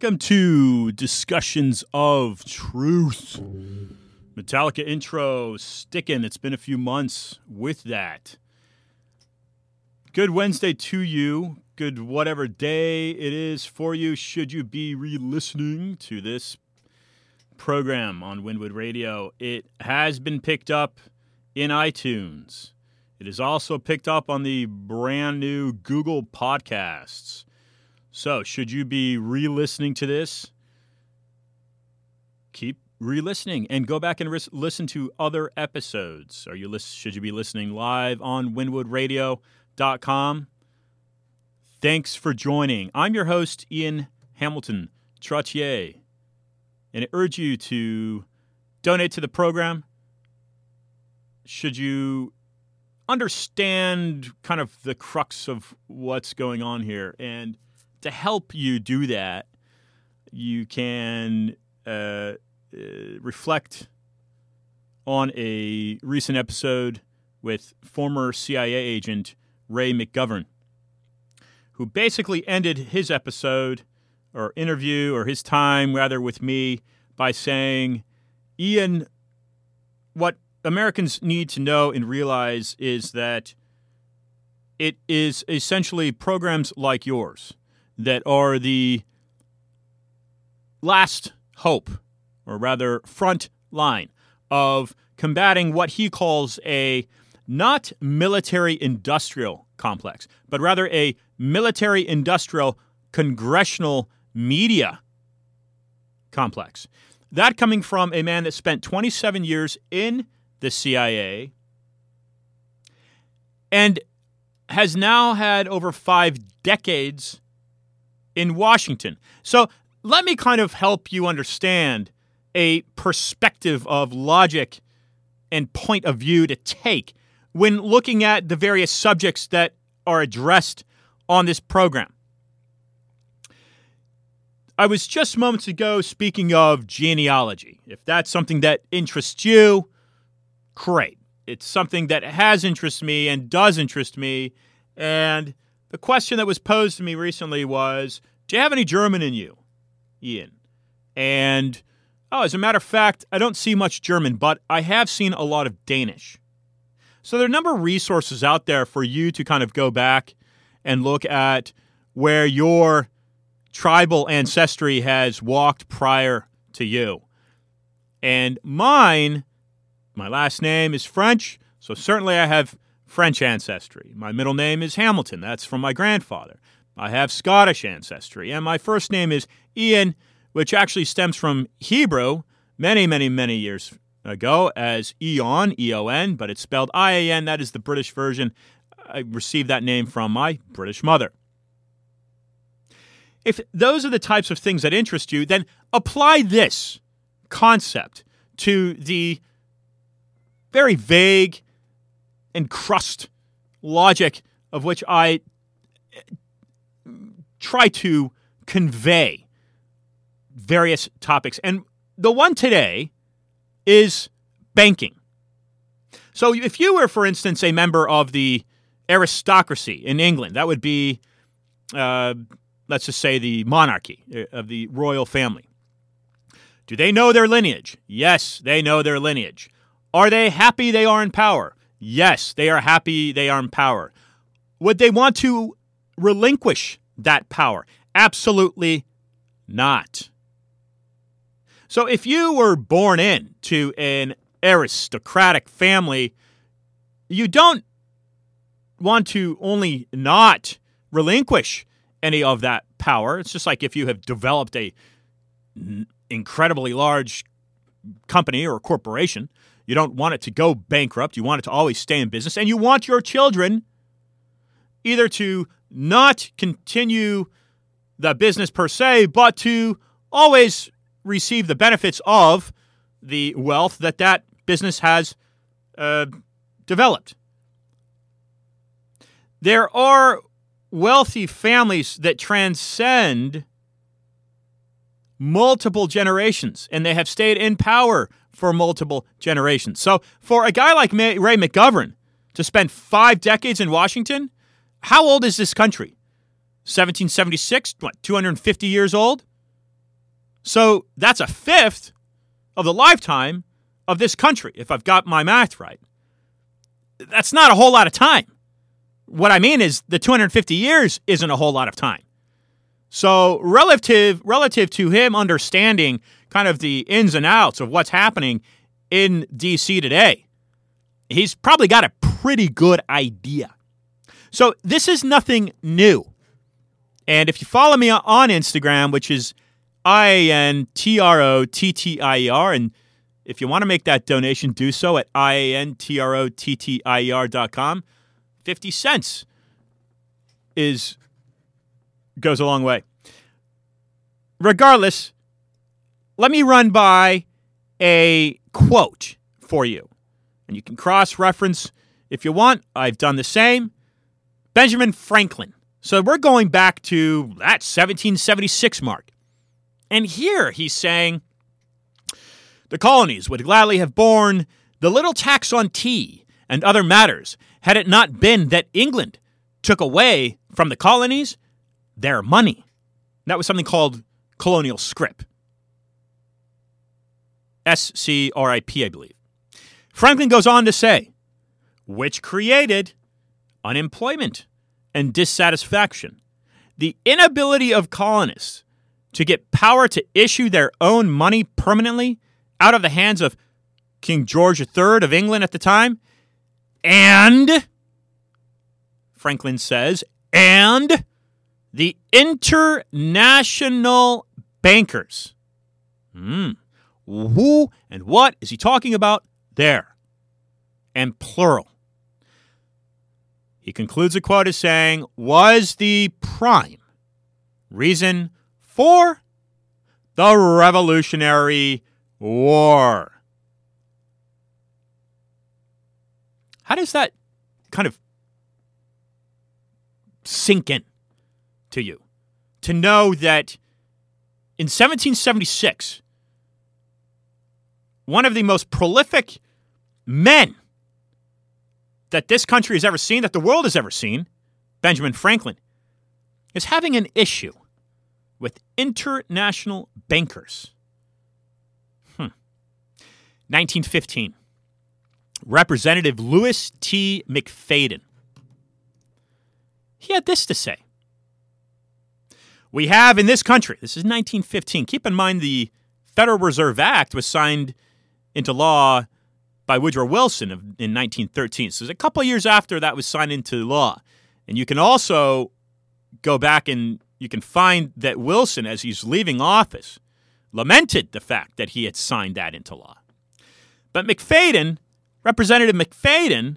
Welcome to Discussions of Truth. Metallica intro sticking. It's been a few months with that. Good Wednesday to you. Good whatever day it is for you. Should you be re listening to this program on Windwood Radio, it has been picked up in iTunes. It is also picked up on the brand new Google Podcasts. So, should you be re listening to this? Keep re listening and go back and ris- listen to other episodes. Are you should you be listening live on windwoodradio.com? Thanks for joining. I'm your host, Ian Hamilton Trottier, and I urge you to donate to the program. Should you understand kind of the crux of what's going on here and to help you do that, you can uh, uh, reflect on a recent episode with former CIA agent Ray McGovern, who basically ended his episode or interview or his time, rather, with me by saying, Ian, what Americans need to know and realize is that it is essentially programs like yours that are the last hope, or rather, front line of combating what he calls a not military industrial complex, but rather a military industrial congressional media complex. That coming from a man that spent 27 years in the CIA and has now had over five decades in Washington. So let me kind of help you understand a perspective of logic and point of view to take when looking at the various subjects that are addressed on this program. I was just moments ago speaking of genealogy. If that's something that interests you, great. It's something that has interested me and does interest me. And the question that was posed to me recently was Do you have any German in you, Ian? And, oh, as a matter of fact, I don't see much German, but I have seen a lot of Danish. So there are a number of resources out there for you to kind of go back and look at where your tribal ancestry has walked prior to you. And mine, my last name is French, so certainly I have French ancestry. My middle name is Hamilton. That's from my grandfather. I have Scottish ancestry. And my first name is Ian, which actually stems from Hebrew many, many, many years ago as Eon, E O N, but it's spelled I A N. That is the British version. I received that name from my British mother. If those are the types of things that interest you, then apply this concept to the very vague and crust logic of which I try to convey various topics. And the one today is banking. So if you were, for instance, a member of the aristocracy in England, that would be, uh, let's just say, the monarchy uh, of the royal family. Do they know their lineage? Yes, they know their lineage. Are they happy they are in power? Yes, they are happy they are in power. Would they want to relinquish that power? Absolutely not. So if you were born in to an aristocratic family, you don't want to only not relinquish any of that power. It's just like if you have developed a incredibly large company or corporation, you don't want it to go bankrupt. You want it to always stay in business. And you want your children either to not continue the business per se, but to always receive the benefits of the wealth that that business has uh, developed. There are wealthy families that transcend multiple generations and they have stayed in power for multiple generations. So, for a guy like Ray McGovern to spend five decades in Washington, how old is this country? 1776, what, 250 years old? So that's a fifth of the lifetime of this country, if I've got my math right. That's not a whole lot of time. What I mean is the 250 years isn't a whole lot of time. So relative relative to him understanding kind of the ins and outs of what's happening in DC today, he's probably got a pretty good idea. So this is nothing new. And if you follow me on Instagram, which is I N T R O T T I E R, and if you want to make that donation, do so at I N T R O T T I E R dot com. 50 cents is goes a long way. Regardless, let me run by a quote for you. And you can cross reference if you want. I've done the same. Benjamin Franklin. So we're going back to that 1776 mark. And here he's saying the colonies would gladly have borne the little tax on tea and other matters had it not been that England took away from the colonies their money. That was something called colonial scrip. S C R I P, I believe. Franklin goes on to say, which created unemployment and dissatisfaction. The inability of colonists to get power to issue their own money permanently out of the hands of King George III of England at the time. And, Franklin says, and the international bankers. Hmm. Who and what is he talking about there? And plural. He concludes the quote as saying, was the prime reason for the Revolutionary War. How does that kind of sink in to you? To know that in 1776, one of the most prolific men that this country has ever seen, that the world has ever seen, Benjamin Franklin, is having an issue with international bankers. Hmm. 1915. Representative Louis T. McFadden. He had this to say. We have in this country, this is 1915. Keep in mind the Federal Reserve Act was signed into law by Woodrow Wilson in 1913. So it's a couple years after that was signed into law. And you can also go back and you can find that Wilson, as he's leaving office, lamented the fact that he had signed that into law. But McFadden, Representative McFadden,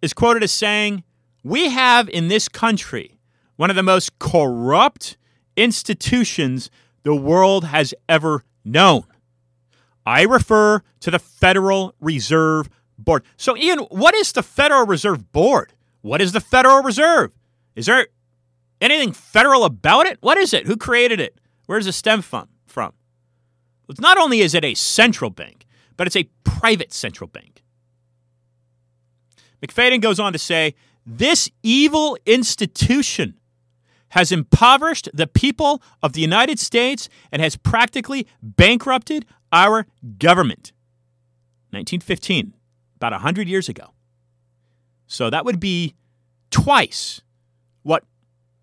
is quoted as saying, We have in this country one of the most corrupt institutions the world has ever known. I refer to the Federal Reserve Board. So, Ian, what is the Federal Reserve Board? What is the Federal Reserve? Is there anything federal about it? What is it? Who created it? Where does it stem from? From? Not only is it a central bank, but it's a private central bank. McFadden goes on to say, this evil institution has impoverished the people of the United States and has practically bankrupted our government. 1915, about 100 years ago. So that would be twice what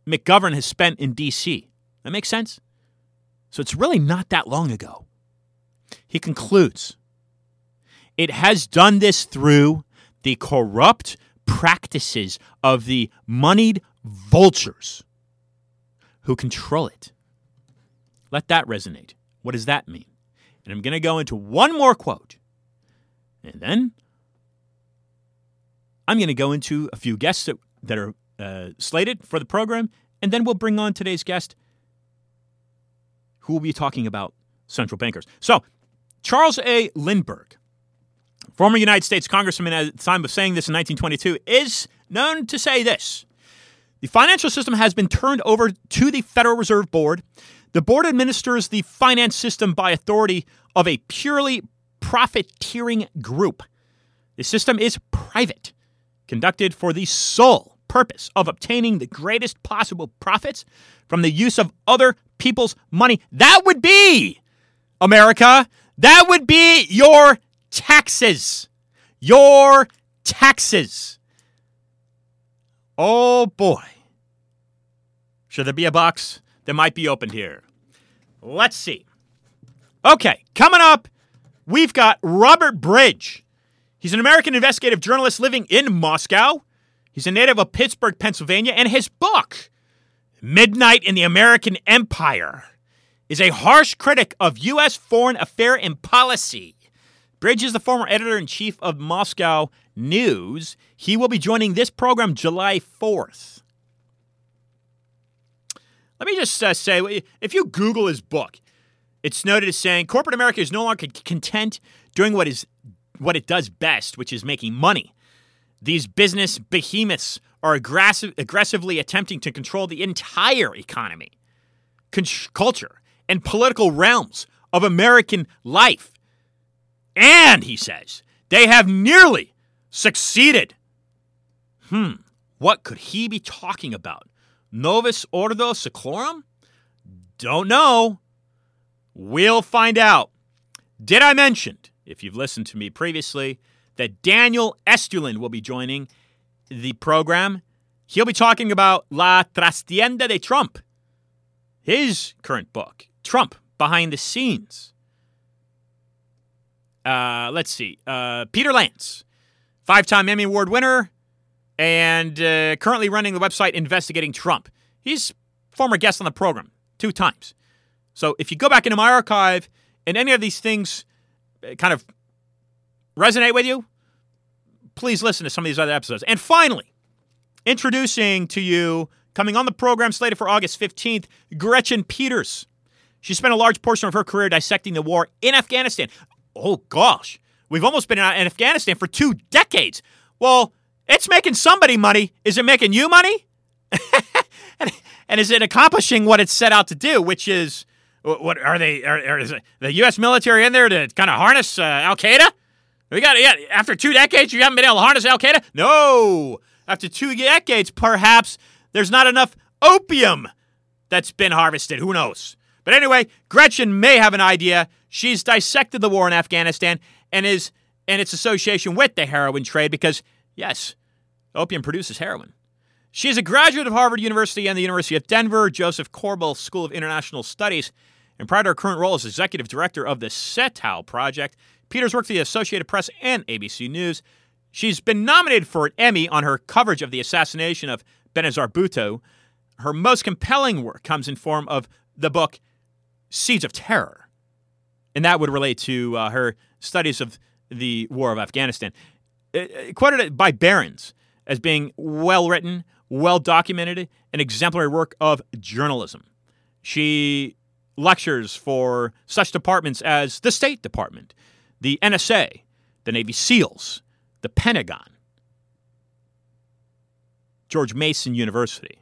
McGovern has spent in D.C. That makes sense? So it's really not that long ago. He concludes it has done this through the corrupt practices of the moneyed vultures who control it. Let that resonate. What does that mean? And I'm going to go into one more quote. And then I'm going to go into a few guests that, that are uh, slated for the program. And then we'll bring on today's guest who will be talking about central bankers. So, Charles A. Lindbergh, former United States Congressman at the time of saying this in 1922, is known to say this the financial system has been turned over to the Federal Reserve Board. The board administers the finance system by authority of a purely profiteering group. The system is private, conducted for the sole purpose of obtaining the greatest possible profits from the use of other people's money. That would be, America, that would be your taxes. Your taxes. Oh boy. Should there be a box that might be opened here? Let's see. Okay, coming up, we've got Robert Bridge. He's an American investigative journalist living in Moscow. He's a native of Pittsburgh, Pennsylvania, and his book, Midnight in the American Empire, is a harsh critic of U.S. foreign affair and policy. Bridge is the former editor in chief of Moscow News. He will be joining this program July 4th. Let me just uh, say if you Google his book, it's noted as saying corporate America is no longer content doing what is what it does best, which is making money. These business behemoths are aggressive, aggressively attempting to control the entire economy, con- culture, and political realms of American life. And, he says, they have nearly succeeded. Hmm, what could he be talking about? Novus Ordo Seclorum? Don't know. We'll find out. Did I mention, if you've listened to me previously, that Daniel Estulin will be joining the program? He'll be talking about La Trastienda de Trump, his current book, Trump Behind the Scenes. Uh, let's see. Uh, Peter Lance, five time Emmy Award winner, and uh, currently running the website Investigating Trump. He's former guest on the program two times. So if you go back into my archive and any of these things uh, kind of resonate with you, please listen to some of these other episodes. And finally, introducing to you, coming on the program slated for August 15th, Gretchen Peters. She spent a large portion of her career dissecting the war in Afghanistan. Oh gosh, we've almost been in Afghanistan for two decades. Well, it's making somebody money. Is it making you money? and, and, is it accomplishing what it's set out to do, which is what are they? Are, are is the U.S. military in there to kind of harness uh, Al Qaeda? We got yeah. After two decades, you haven't been able to harness Al Qaeda. No, after two decades, perhaps there's not enough opium that's been harvested. Who knows? But anyway, Gretchen may have an idea. She's dissected the war in Afghanistan and is and its association with the heroin trade because yes, Opium produces heroin. She is a graduate of Harvard University and the University of Denver, Joseph Korbel School of International Studies, and prior to her current role as executive director of the CETAW Project, Peters worked for the Associated Press and ABC News. She's been nominated for an Emmy on her coverage of the assassination of Benazir Bhutto. Her most compelling work comes in form of the book Seeds of Terror, and that would relate to uh, her studies of the war of Afghanistan. Uh, uh quoted by Barron's, as being well written, well documented, an exemplary work of journalism. She lectures for such departments as the State Department, the NSA, the Navy SEALs, the Pentagon, George Mason University.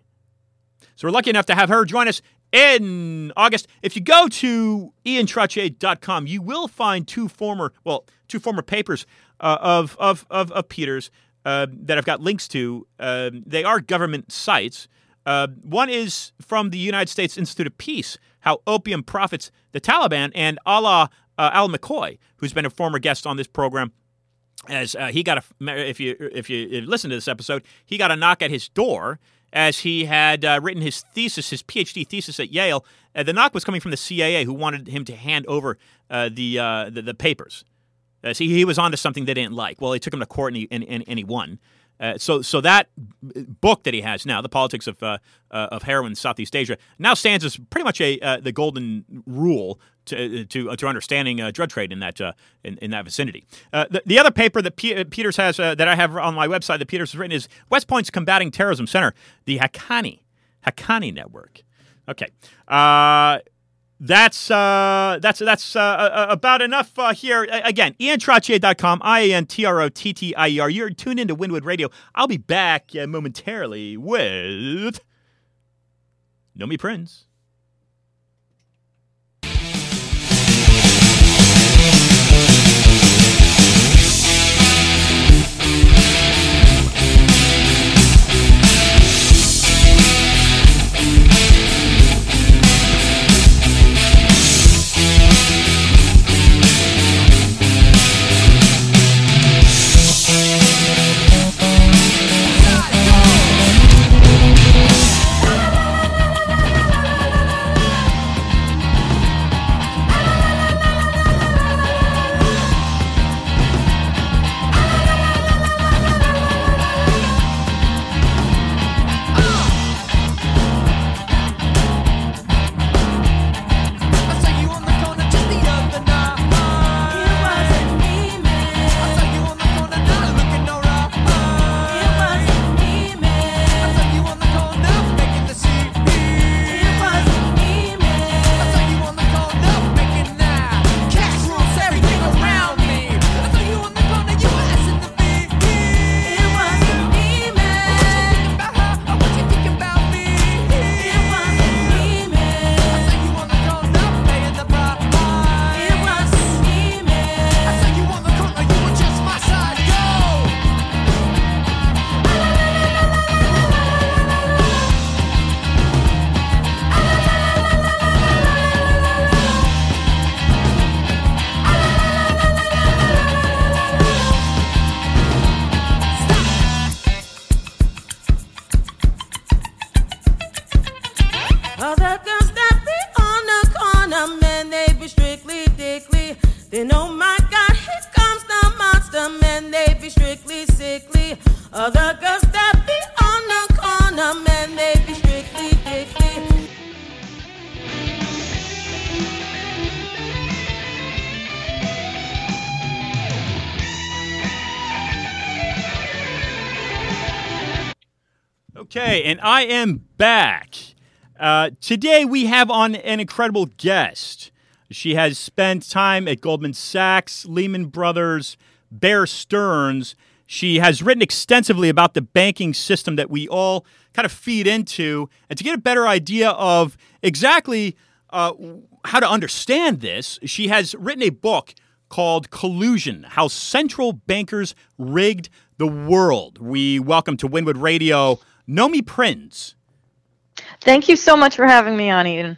So we're lucky enough to have her join us in August. If you go to iantrottier.com, you will find two former, well, two former papers uh, of, of, of, of Peters uh, that I've got links to. Uh, they are government sites. Uh, one is from the United States Institute of Peace, how opium profits the Taliban, and Allah uh, Al McCoy, who's been a former guest on this program, as uh, he got a if you if you listen to this episode, he got a knock at his door as he had uh, written his thesis, his PhD thesis at Yale. Uh, the knock was coming from the CIA, who wanted him to hand over uh, the, uh, the, the papers. Uh, see, he was onto something they didn't like. Well, they took him to court and he, and, and, and he won. Uh, so, so that book that he has now, "The Politics of uh, uh, of Heroin in Southeast Asia," now stands as pretty much a uh, the golden rule to to, to understanding uh, drug trade in that in, in, that vicinity. The, the, other paper that P- Peters has that I have on my website that Peters has written is West Point's Combating Terrorism Center, the Hakani Haqqani Network. Okay that's uh, that's that's uh, uh, about enough uh, here. Again, iantrottier.com, I-A-N-T-R-O-T-T-I-E-R. You're tuned into Winwood Radio. I'll be back uh, momentarily with Nomi Prins. Okay, and I am back. Uh, today we have on an incredible guest. She has spent time at Goldman Sachs, Lehman Brothers, Bear Stearns. She has written extensively about the banking system that we all kind of feed into. And to get a better idea of exactly uh, how to understand this, she has written a book called Collusion How Central Bankers Rigged the World. We welcome to Winwood Radio Nomi Prins. Thank you so much for having me on, Eden.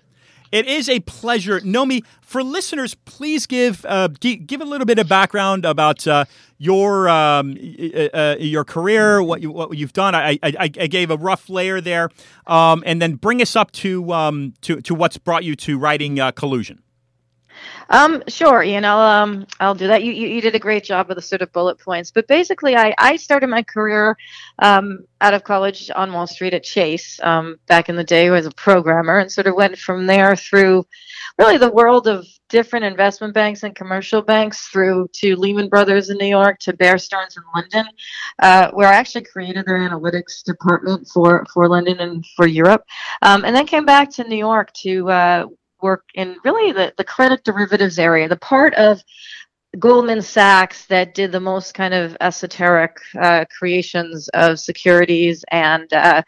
It is a pleasure, Nomi. For listeners, please give uh, give a little bit of background about uh, your um, uh, uh, your career, what you what you've done. I, I, I gave a rough layer there, um, and then bring us up to um, to to what's brought you to writing uh, Collusion. Um, sure, Ian. I'll um, I'll do that. You, you, you did a great job with the sort of bullet points. But basically, I I started my career um, out of college on Wall Street at Chase um, back in the day as a programmer, and sort of went from there through really the world of different investment banks and commercial banks through to Lehman Brothers in New York to Bear Stearns in London, uh, where I actually created their analytics department for for London and for Europe, um, and then came back to New York to uh, work in really the, the credit derivatives area, the part of Goldman Sachs that did the most kind of esoteric uh, creations of securities and uh,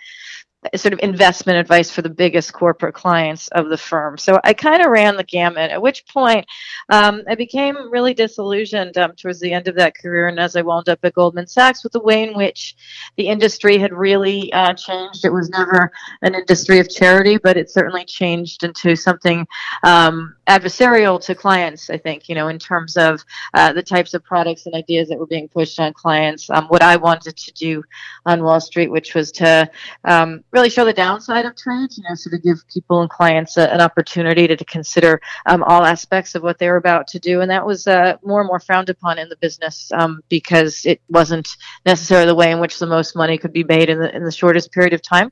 sort of investment advice for the biggest corporate clients of the firm. So I kind of ran the gamut, at which point um, I became really disillusioned um, towards the end of that career. And as I wound up at Goldman Sachs, with the way in which the industry had really uh, changed, it was never an industry of charity, but it certainly changed into something um, adversarial to clients, I think, you know, in terms of uh, the types of products and ideas that were being pushed on clients. Um, what I wanted to do on Wall Street, which was to um, really show the downside of trades, you know, sort of give people and clients a, an opportunity to, to consider um, all aspects of what they were about to do. And that was uh, more and more frowned upon in the business um, because it wasn't necessarily the way in which the most money could be made in the, in the shortest period of time.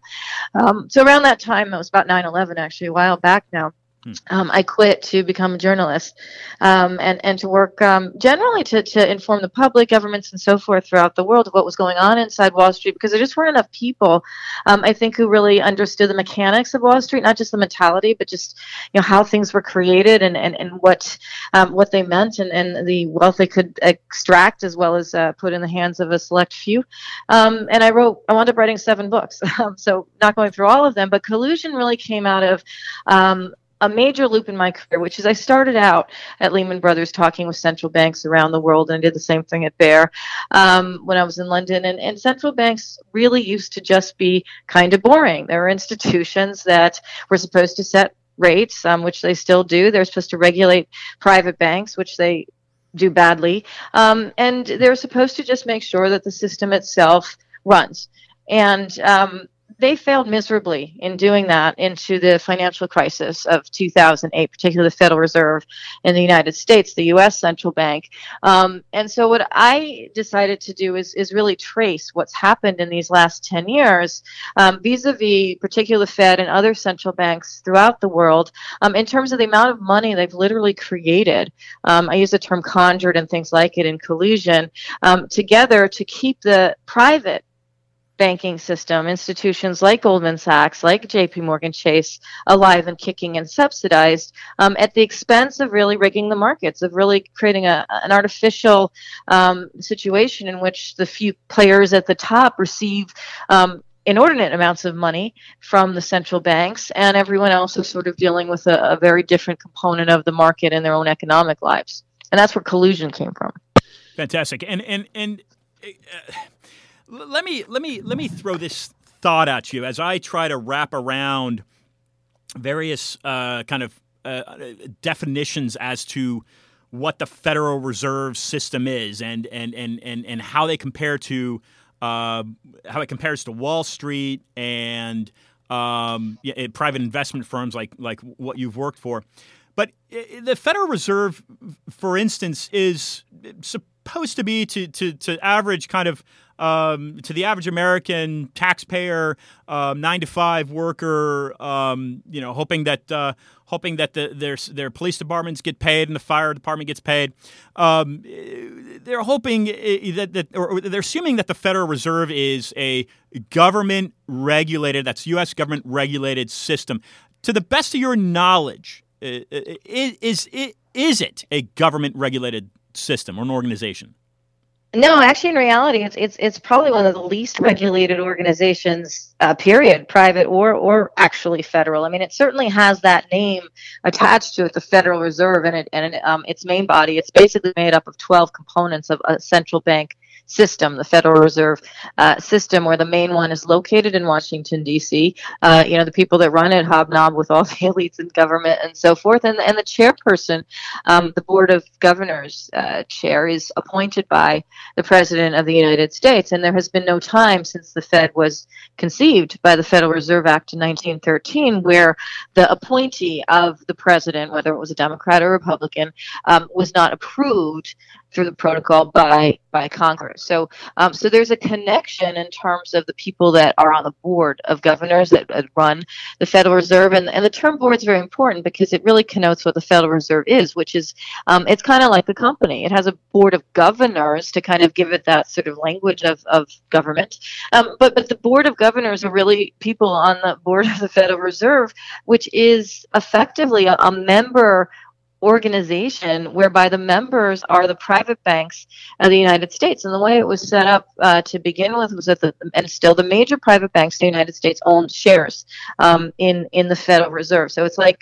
Um, so around that time, it was about 9 11, actually, a while back now. Hmm. Um, I quit to become a journalist um, and, and to work um, generally to, to inform the public, governments, and so forth throughout the world of what was going on inside Wall Street because there just weren't enough people, um, I think, who really understood the mechanics of Wall Street, not just the mentality, but just you know how things were created and, and, and what um, what they meant and, and the wealth they could extract as well as uh, put in the hands of a select few. Um, and I wrote, I wound up writing seven books, so not going through all of them, but Collusion really came out of a major loop in my career, which is I started out at Lehman Brothers talking with central banks around the world, and I did the same thing at Bear um, when I was in London. And, and central banks really used to just be kind of boring. There were institutions that were supposed to set rates, um, which they still do. They're supposed to regulate private banks, which they do badly. Um, and they're supposed to just make sure that the system itself runs. And um, they failed miserably in doing that into the financial crisis of 2008, particularly the Federal Reserve in the United States, the U.S. central bank. Um, and so, what I decided to do is, is really trace what's happened in these last 10 years vis a vis, particular Fed and other central banks throughout the world, um, in terms of the amount of money they've literally created. Um, I use the term conjured and things like it in collusion um, together to keep the private banking system, institutions like Goldman Sachs, like JP Morgan Chase, alive and kicking and subsidized um, at the expense of really rigging the markets, of really creating a, an artificial um, situation in which the few players at the top receive um, inordinate amounts of money from the central banks, and everyone else is sort of dealing with a, a very different component of the market in their own economic lives. And that's where collusion came from. Fantastic. And, and, and, uh, let me let me let me throw this thought at you as I try to wrap around various uh, kind of uh, definitions as to what the Federal Reserve System is and and and and, and how they compare to uh, how it compares to Wall Street and um, yeah, private investment firms like like what you've worked for. But the Federal Reserve, for instance, is supposed to be to to, to average kind of um, to the average American taxpayer, um, nine to five worker, um, you know, hoping that uh, hoping that the, their their police departments get paid and the fire department gets paid. Um, they're hoping that, that or they're assuming that the Federal Reserve is a government regulated, that's U.S. government regulated system. To the best of your knowledge, is, is, is it a government regulated system or an organization? No, actually, in reality, it's it's it's probably one of the least regulated organizations, uh, period, private or or actually federal. I mean, it certainly has that name attached to it, the Federal Reserve, and it and um, its main body. It's basically made up of twelve components of a central bank system, the Federal Reserve uh, system, where the main one is located in Washington D.C. Uh, you know, the people that run it hobnob with all the elites in government and so forth, and and the chairperson, um, the Board of Governors uh, chair, is appointed by the President of the United States, and there has been no time since the Fed was conceived by the Federal Reserve Act in 1913 where the appointee of the president, whether it was a Democrat or Republican, um, was not approved through the protocol by by Congress. So um, so there's a connection in terms of the people that are on the board of governors that, that run the Federal Reserve, and, and the term board is very important because it really connotes what the Federal Reserve is, which is um, it's kind of like a company. It has a board of governors to kind of give it that sort of language of, of government, um, but but the board of governors are really people on the board of the Federal Reserve, which is effectively a, a member organization whereby the members are the private banks of the United States. And the way it was set up uh, to begin with was that the, and still the major private banks in the United States own shares um, in, in the Federal Reserve. So it's like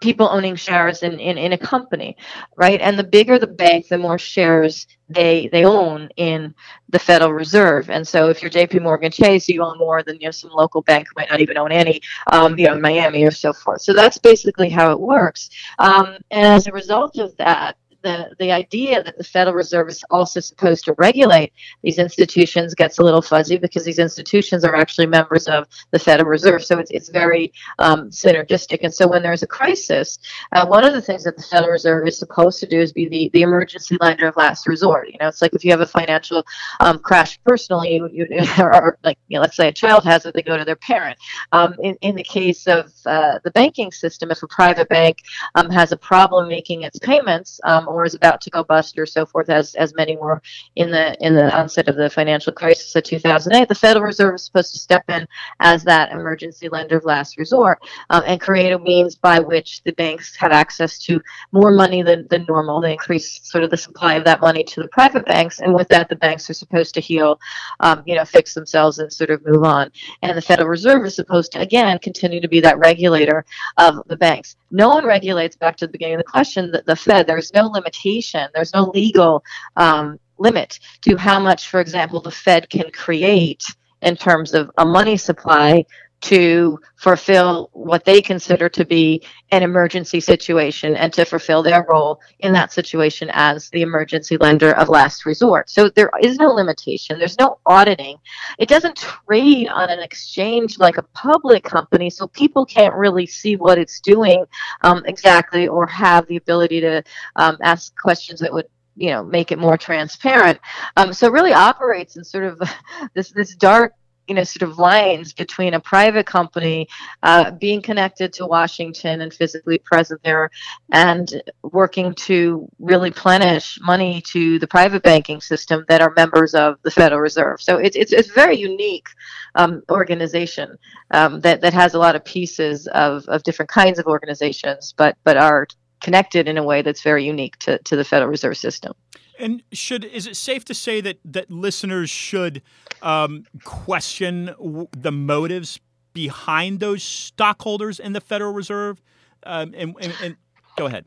people owning shares in, in, in a company, right? And the bigger the bank, the more shares they they own in the Federal Reserve. And so if you're J.P. Morgan Chase, you own more than you know some local bank might not even own any, um, you know, in Miami or so forth. So that's basically how it works. Um, and as a result of that, the, the idea that the Federal Reserve is also supposed to regulate these institutions gets a little fuzzy because these institutions are actually members of the Federal Reserve. So it's, it's very um, synergistic. And so when there's a crisis, uh, one of the things that the Federal Reserve is supposed to do is be the, the emergency lender of last resort. You know, it's like if you have a financial um, crash personally, you, you, or like, you know, let's say a child has it, they go to their parent. Um, in, in the case of uh, the banking system, if a private bank um, has a problem making its payments, um, is about to go bust or so forth, as as many were in the in the onset of the financial crisis of 2008, the Federal Reserve is supposed to step in as that emergency lender of last resort um, and create a means by which the banks have access to more money than, than normal. They increase sort of the supply of that money to the private banks, and with that, the banks are supposed to heal, um, you know, fix themselves and sort of move on. And the Federal Reserve is supposed to again continue to be that regulator of the banks. No one regulates back to the beginning of the question that the Fed. There's no limitation. There's no legal um, limit to how much, for example, the Fed can create in terms of a money supply to fulfill what they consider to be an emergency situation and to fulfill their role in that situation as the emergency lender of last resort. So there is no limitation, there's no auditing. It doesn't trade on an exchange like a public company, so people can't really see what it's doing um, exactly or have the ability to um, ask questions that would you know make it more transparent um, so it really operates in sort of this this dark you know sort of lines between a private company uh, being connected to Washington and physically present there, and working to really plenish money to the private banking system that are members of the Federal Reserve. So it's it's, it's a very unique um, organization um, that that has a lot of pieces of, of different kinds of organizations, but but are connected in a way that's very unique to, to the Federal Reserve System. And should is it safe to say that that listeners should um, question w- the motives behind those stockholders in the Federal Reserve? Um, and, and, and go ahead.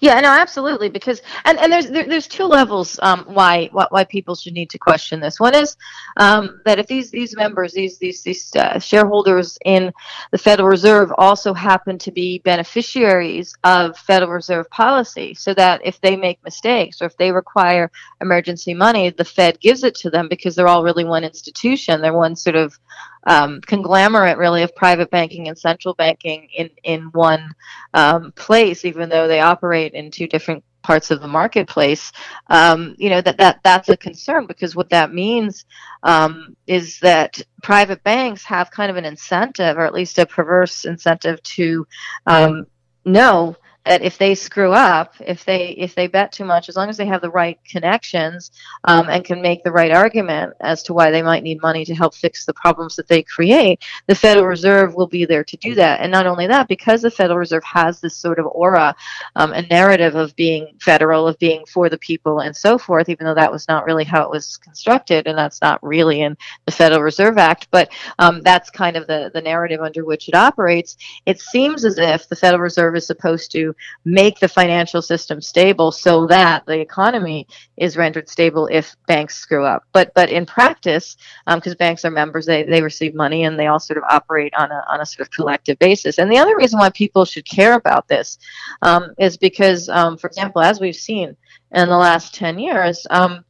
Yeah, no, absolutely. Because and, and there's there, there's two levels um, why, why why people should need to question this. One is um, that if these these members, these these these uh, shareholders in the Federal Reserve also happen to be beneficiaries of Federal Reserve policy, so that if they make mistakes or if they require emergency money, the Fed gives it to them because they're all really one institution. They're one sort of um, conglomerate really of private banking and central banking in in one um, place, even though they operate in two different parts of the marketplace. Um, you know that that that's a concern because what that means um, is that private banks have kind of an incentive, or at least a perverse incentive, to um, know that if they screw up, if they if they bet too much, as long as they have the right connections um, and can make the right argument as to why they might need money to help fix the problems that they create, the Federal Reserve will be there to do that. And not only that, because the Federal Reserve has this sort of aura um, and narrative of being federal, of being for the people, and so forth, even though that was not really how it was constructed, and that's not really in the Federal Reserve Act, but um, that's kind of the the narrative under which it operates. It seems as if the Federal Reserve is supposed to make the financial system stable so that the economy is rendered stable if banks screw up. But but in practice, because um, banks are members, they, they receive money and they all sort of operate on a, on a sort of collective basis. And the other reason why people should care about this um, is because, um, for example, as we've seen in the last 10 years, um,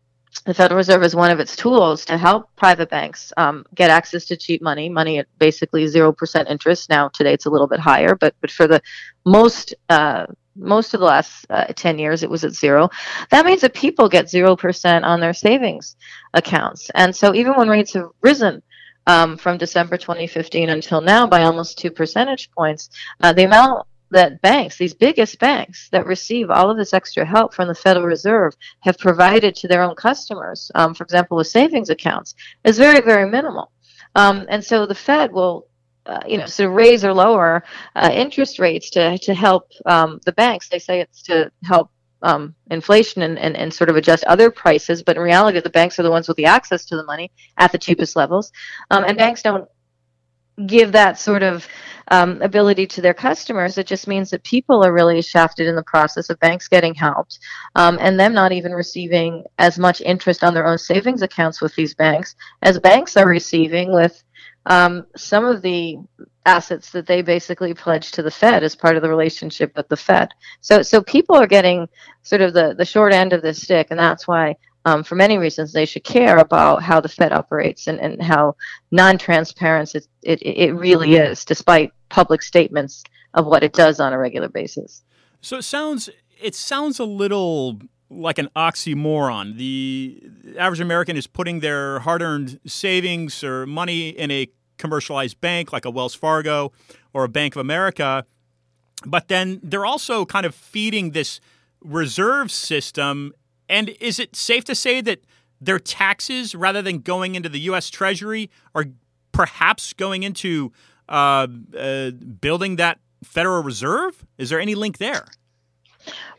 the Federal Reserve is one of its tools to help private banks um, get access to cheap money, money at basically zero percent interest. Now today it's a little bit higher, but but for the most uh, most of the last uh, 10 years it was at zero that means that people get 0% on their savings accounts and so even when rates have risen um, from december 2015 until now by almost two percentage points uh, the amount that banks, these biggest banks that receive all of this extra help from the Federal Reserve, have provided to their own customers, um, for example, with savings accounts, is very, very minimal. Um, and so the Fed will, uh, you know, sort of raise or lower uh, interest rates to to help um, the banks. They say it's to help um, inflation and, and, and sort of adjust other prices, but in reality, the banks are the ones with the access to the money at the cheapest levels, um, and banks don't give that sort of um, ability to their customers, it just means that people are really shafted in the process of banks getting helped um, and them not even receiving as much interest on their own savings accounts with these banks as banks are receiving with um, some of the assets that they basically pledge to the Fed as part of the relationship with the Fed. So, so people are getting sort of the, the short end of this stick, and that's why um, for many reasons, they should care about how the Fed operates and, and how non-transparent it, it, it really is, despite public statements of what it does on a regular basis. So it sounds it sounds a little like an oxymoron. The average American is putting their hard-earned savings or money in a commercialized bank like a Wells Fargo or a Bank of America, but then they're also kind of feeding this reserve system and is it safe to say that their taxes, rather than going into the U.S. Treasury, are perhaps going into uh, uh, building that Federal Reserve? Is there any link there?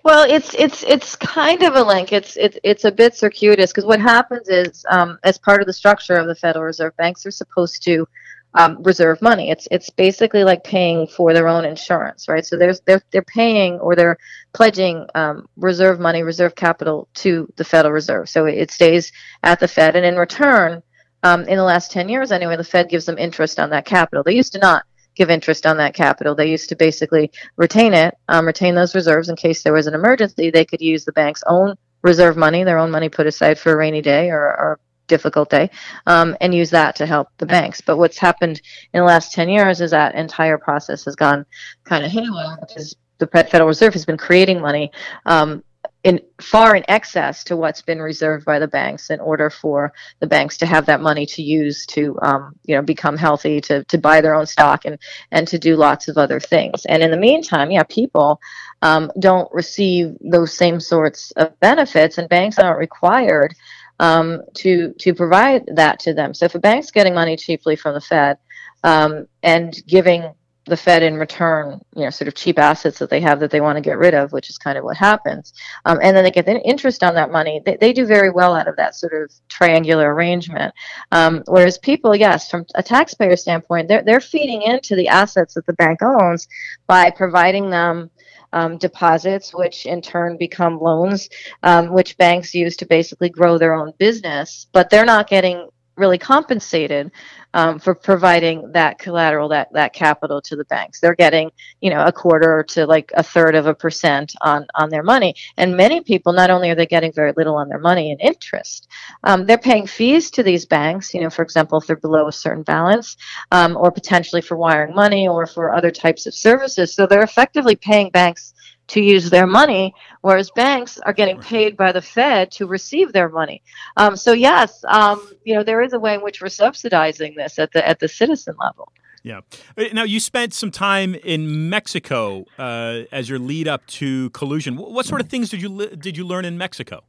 Well, it's it's it's kind of a link. It's it's it's a bit circuitous because what happens is, um, as part of the structure of the Federal Reserve, banks are supposed to um, reserve money. It's it's basically like paying for their own insurance, right? So there's they're they're paying or they're pledging um, reserve money, reserve capital to the Federal Reserve. So it stays at the Fed, and in return, um, in the last ten years anyway, the Fed gives them interest on that capital. They used to not give interest on that capital. They used to basically retain it, um, retain those reserves in case there was an emergency. They could use the bank's own reserve money, their own money put aside for a rainy day or, or difficult day um, and use that to help the banks. But what's happened in the last 10 years is that entire process has gone kind of haywire because the Federal Reserve has been creating money um, in far in excess to what's been reserved by the banks in order for the banks to have that money to use to um, you know become healthy to, to buy their own stock and and to do lots of other things and in the meantime yeah people um, don't receive those same sorts of benefits and banks aren't required um, to to provide that to them. So if a bank's getting money cheaply from the Fed um, and giving the Fed in return, you know, sort of cheap assets that they have that they want to get rid of, which is kind of what happens. Um, and then they get the interest on that money. They, they do very well out of that sort of triangular arrangement. Um, whereas people, yes, from a taxpayer standpoint, they're, they're feeding into the assets that the bank owns by providing them um, deposits, which in turn become loans, um, which banks use to basically grow their own business. But they're not getting really compensated um, for providing that collateral, that that capital to the banks. They're getting, you know, a quarter to like a third of a percent on on their money. And many people, not only are they getting very little on their money in interest, um, they're paying fees to these banks. You know, for example, if they're below a certain balance, um, or potentially for wiring money or for other types of services. So they're effectively paying banks to use their money, whereas banks are getting paid by the Fed to receive their money. Um, so yes, um, you know there is a way in which we're subsidizing this at the at the citizen level. Yeah. Uh, now you spent some time in Mexico uh, as your lead up to collusion. What sort of things did you did you learn in Mexico?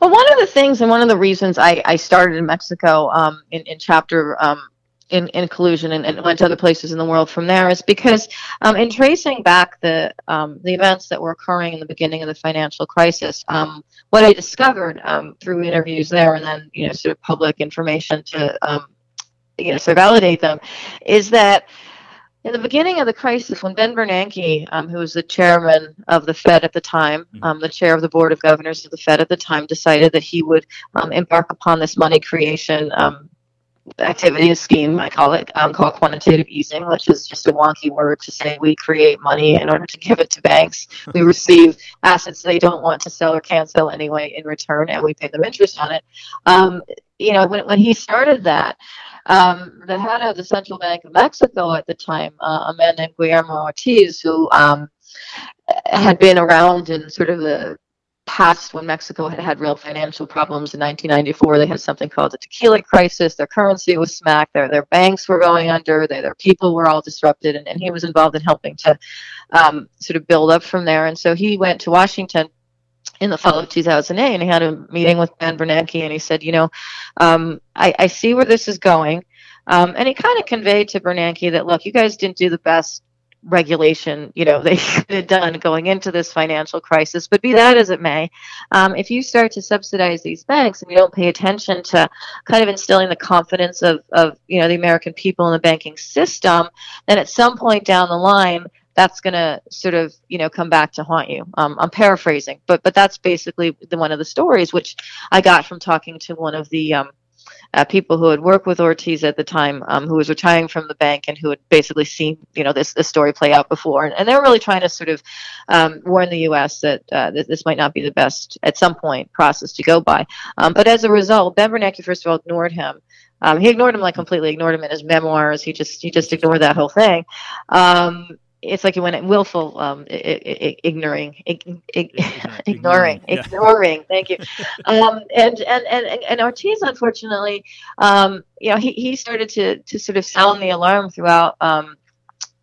Well, one of the things and one of the reasons I, I started in Mexico um, in, in chapter um, in, in collusion and, and, went to other places in the world from there is because um, in tracing back the um, the events that were occurring in the beginning of the financial crisis, um, what I discovered um, through interviews there and then you know sort of public information to um, you know sort of validate them is that in the beginning of the crisis, when Ben Bernanke, um, who was the chairman of the Fed at the time, mm-hmm. um, the chair of the board of governors of the Fed at the time, decided that he would um, embark upon this money creation um, activity, scheme, I call it, um, called quantitative easing, which is just a wonky word to say we create money in order to give it to banks. We receive assets they don't want to sell or can't sell anyway in return, and we pay them interest on it. Um, you know, when, when he started that, um, the head of the Central Bank of Mexico at the time, uh, a man named Guillermo Ortiz, who um, had been around in sort of the past when Mexico had had real financial problems in 1994. They had something called the tequila crisis. Their currency was smacked. Their their banks were going under. Their, people were all disrupted, and, and he was involved in helping to um, sort of build up from there. And so he went to Washington in the fall of 2008 and he had a meeting with Ben Bernanke and he said, you know, um, I, I see where this is going. Um, and he kind of conveyed to Bernanke that, look, you guys didn't do the best regulation you know they had done going into this financial crisis but be that as it may um, if you start to subsidize these banks and you don't pay attention to kind of instilling the confidence of, of you know the american people in the banking system then at some point down the line that's going to sort of you know come back to haunt you. Um, i'm paraphrasing but but that's basically the one of the stories which i got from talking to one of the um, uh, people who had worked with Ortiz at the time, um, who was retiring from the bank and who had basically seen, you know, this, this story play out before. And, and they're really trying to sort of um, warn the U.S. that uh, this, this, might not be the best, at some point, process to go by. Um, but as a result, Ben Bernanke, first of all, ignored him. Um, he ignored him like completely, ignored him in his memoirs. He just he just ignored that whole thing. It's like when willful um, ignoring, ignoring, yeah. ignoring. Thank you. um, and, and and and Ortiz, unfortunately, um, you know, he, he started to to sort of sound the alarm throughout um,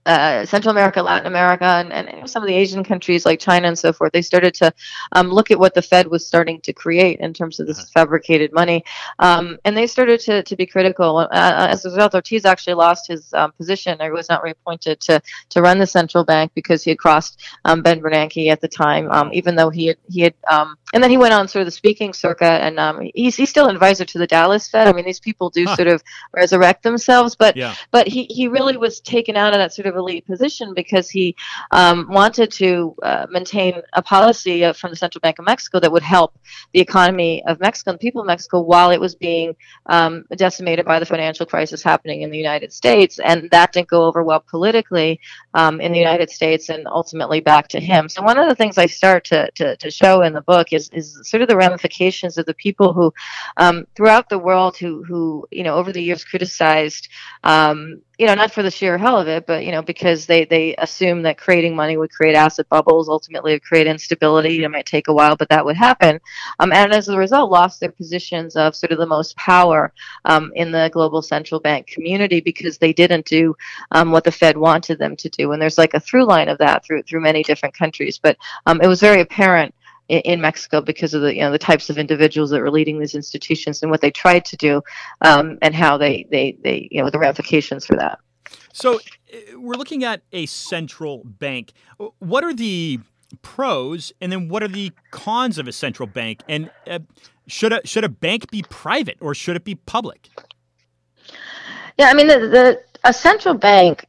uh, Central America, Latin America, and, and, some of the Asian countries like China and so forth, they started to um, look at what the Fed was starting to create in terms of this uh-huh. fabricated money. Um, and they started to, to be critical. Uh, uh, as a result, Ortiz actually lost his um, position or was not reappointed to, to run the central bank because he had crossed um, Ben Bernanke at the time, um, even though he had, he had um, and then he went on sort of the speaking circuit, and um, he's he's still an advisor to the Dallas Fed. I mean, these people do huh. sort of resurrect themselves, but yeah. but he, he really was taken out of that sort of elite position because he um, wanted to uh, maintain a policy of, from the Central Bank of Mexico that would help the economy of Mexico and the people of Mexico while it was being um, decimated by the financial crisis happening in the United States, and that didn't go over well politically um, in the United States and ultimately back to him. So one of the things I start to to, to show in the book is, is sort of the ramifications of the people who, um, throughout the world, who, who, you know, over the years criticized, um, you know, not for the sheer hell of it, but, you know, because they, they assume that creating money would create asset bubbles, ultimately would create instability. It might take a while, but that would happen. Um, and as a result, lost their positions of sort of the most power um, in the global central bank community because they didn't do um, what the Fed wanted them to do. And there's like a through line of that through, through many different countries. But um, it was very apparent in, in, Mexico because of the you know the types of individuals that were leading these institutions and what they tried to do, um, and how they they they you know the ramifications for that. So uh, we're looking at a central bank. What are the pros, and then what are the cons of a central bank? And uh, should a should a bank be private or should it be public? Yeah, I mean the, the a central bank uh,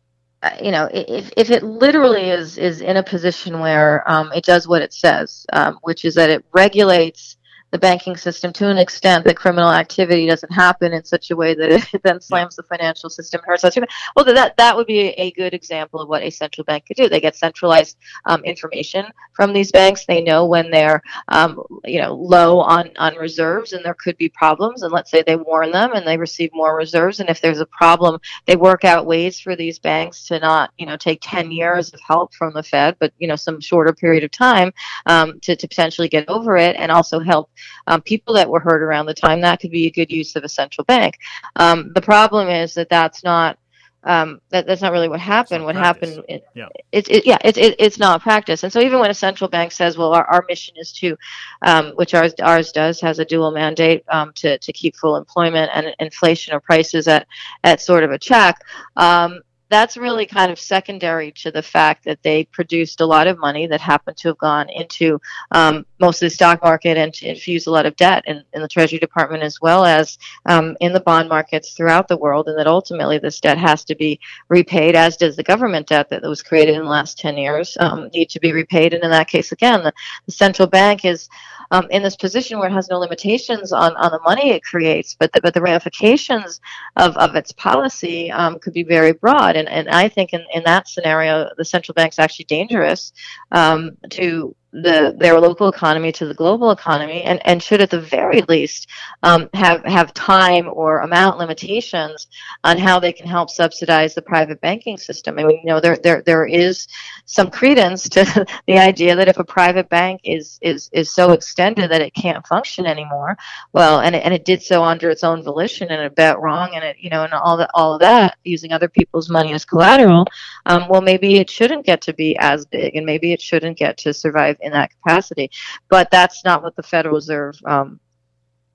you know, if, if it literally is is in a position where um, it does what it says, um, which is that it regulates the banking system to an extent that criminal activity doesn't happen in such a way that it then slams the financial system and hurts us. Well, that that would be a good example of what a central bank could do. They get centralized um, information from these banks. They know when they're um, you know low on on reserves and there could be problems. And let's say they warn them and they receive more reserves. And if there's a problem, they work out ways for these banks to not you know take 10 years of help from the Fed, but you know some shorter period of time um, to to potentially get over it and also help um, people that were hurt around the time. That could be a good use of a central bank. Um, the problem is that that's not um, that, that's not really what happened. What practice. happened? It, yeah, it, it, yeah, it, it, it's not practice. And so even when a central bank says, "Well, our, our mission is to," um, which ours ours does, has a dual mandate um, to to keep full employment and inflation or prices at at sort of a check. Um, that's really kind of secondary to the fact that they produced a lot of money that happened to have gone into um, most of the stock market and to infuse a lot of debt in, in the Treasury Department as well as um, in the bond markets throughout the world, and that ultimately this debt has to be repaid, as does the government debt that was created in the last 10 years um, need to be repaid. And in that case, again, the, the central bank is um, in this position where it has no limitations on, on the money it creates, but the, but the ramifications of, of its policy um, could be very broad. And, and I think in, in that scenario, the central bank's actually dangerous um, to the their local economy to the global economy and, and should at the very least um, have have time or amount limitations on how they can help subsidize the private banking system. I mean, you know, there there there is some credence to the idea that if a private bank is is is so extended that it can't function anymore, well, and it, and it did so under its own volition and it bet wrong and it you know and all that all of that using other people's money as collateral, um, well, maybe it shouldn't get to be as big and maybe it shouldn't get to survive that capacity. But that's not what the Federal Reserve um,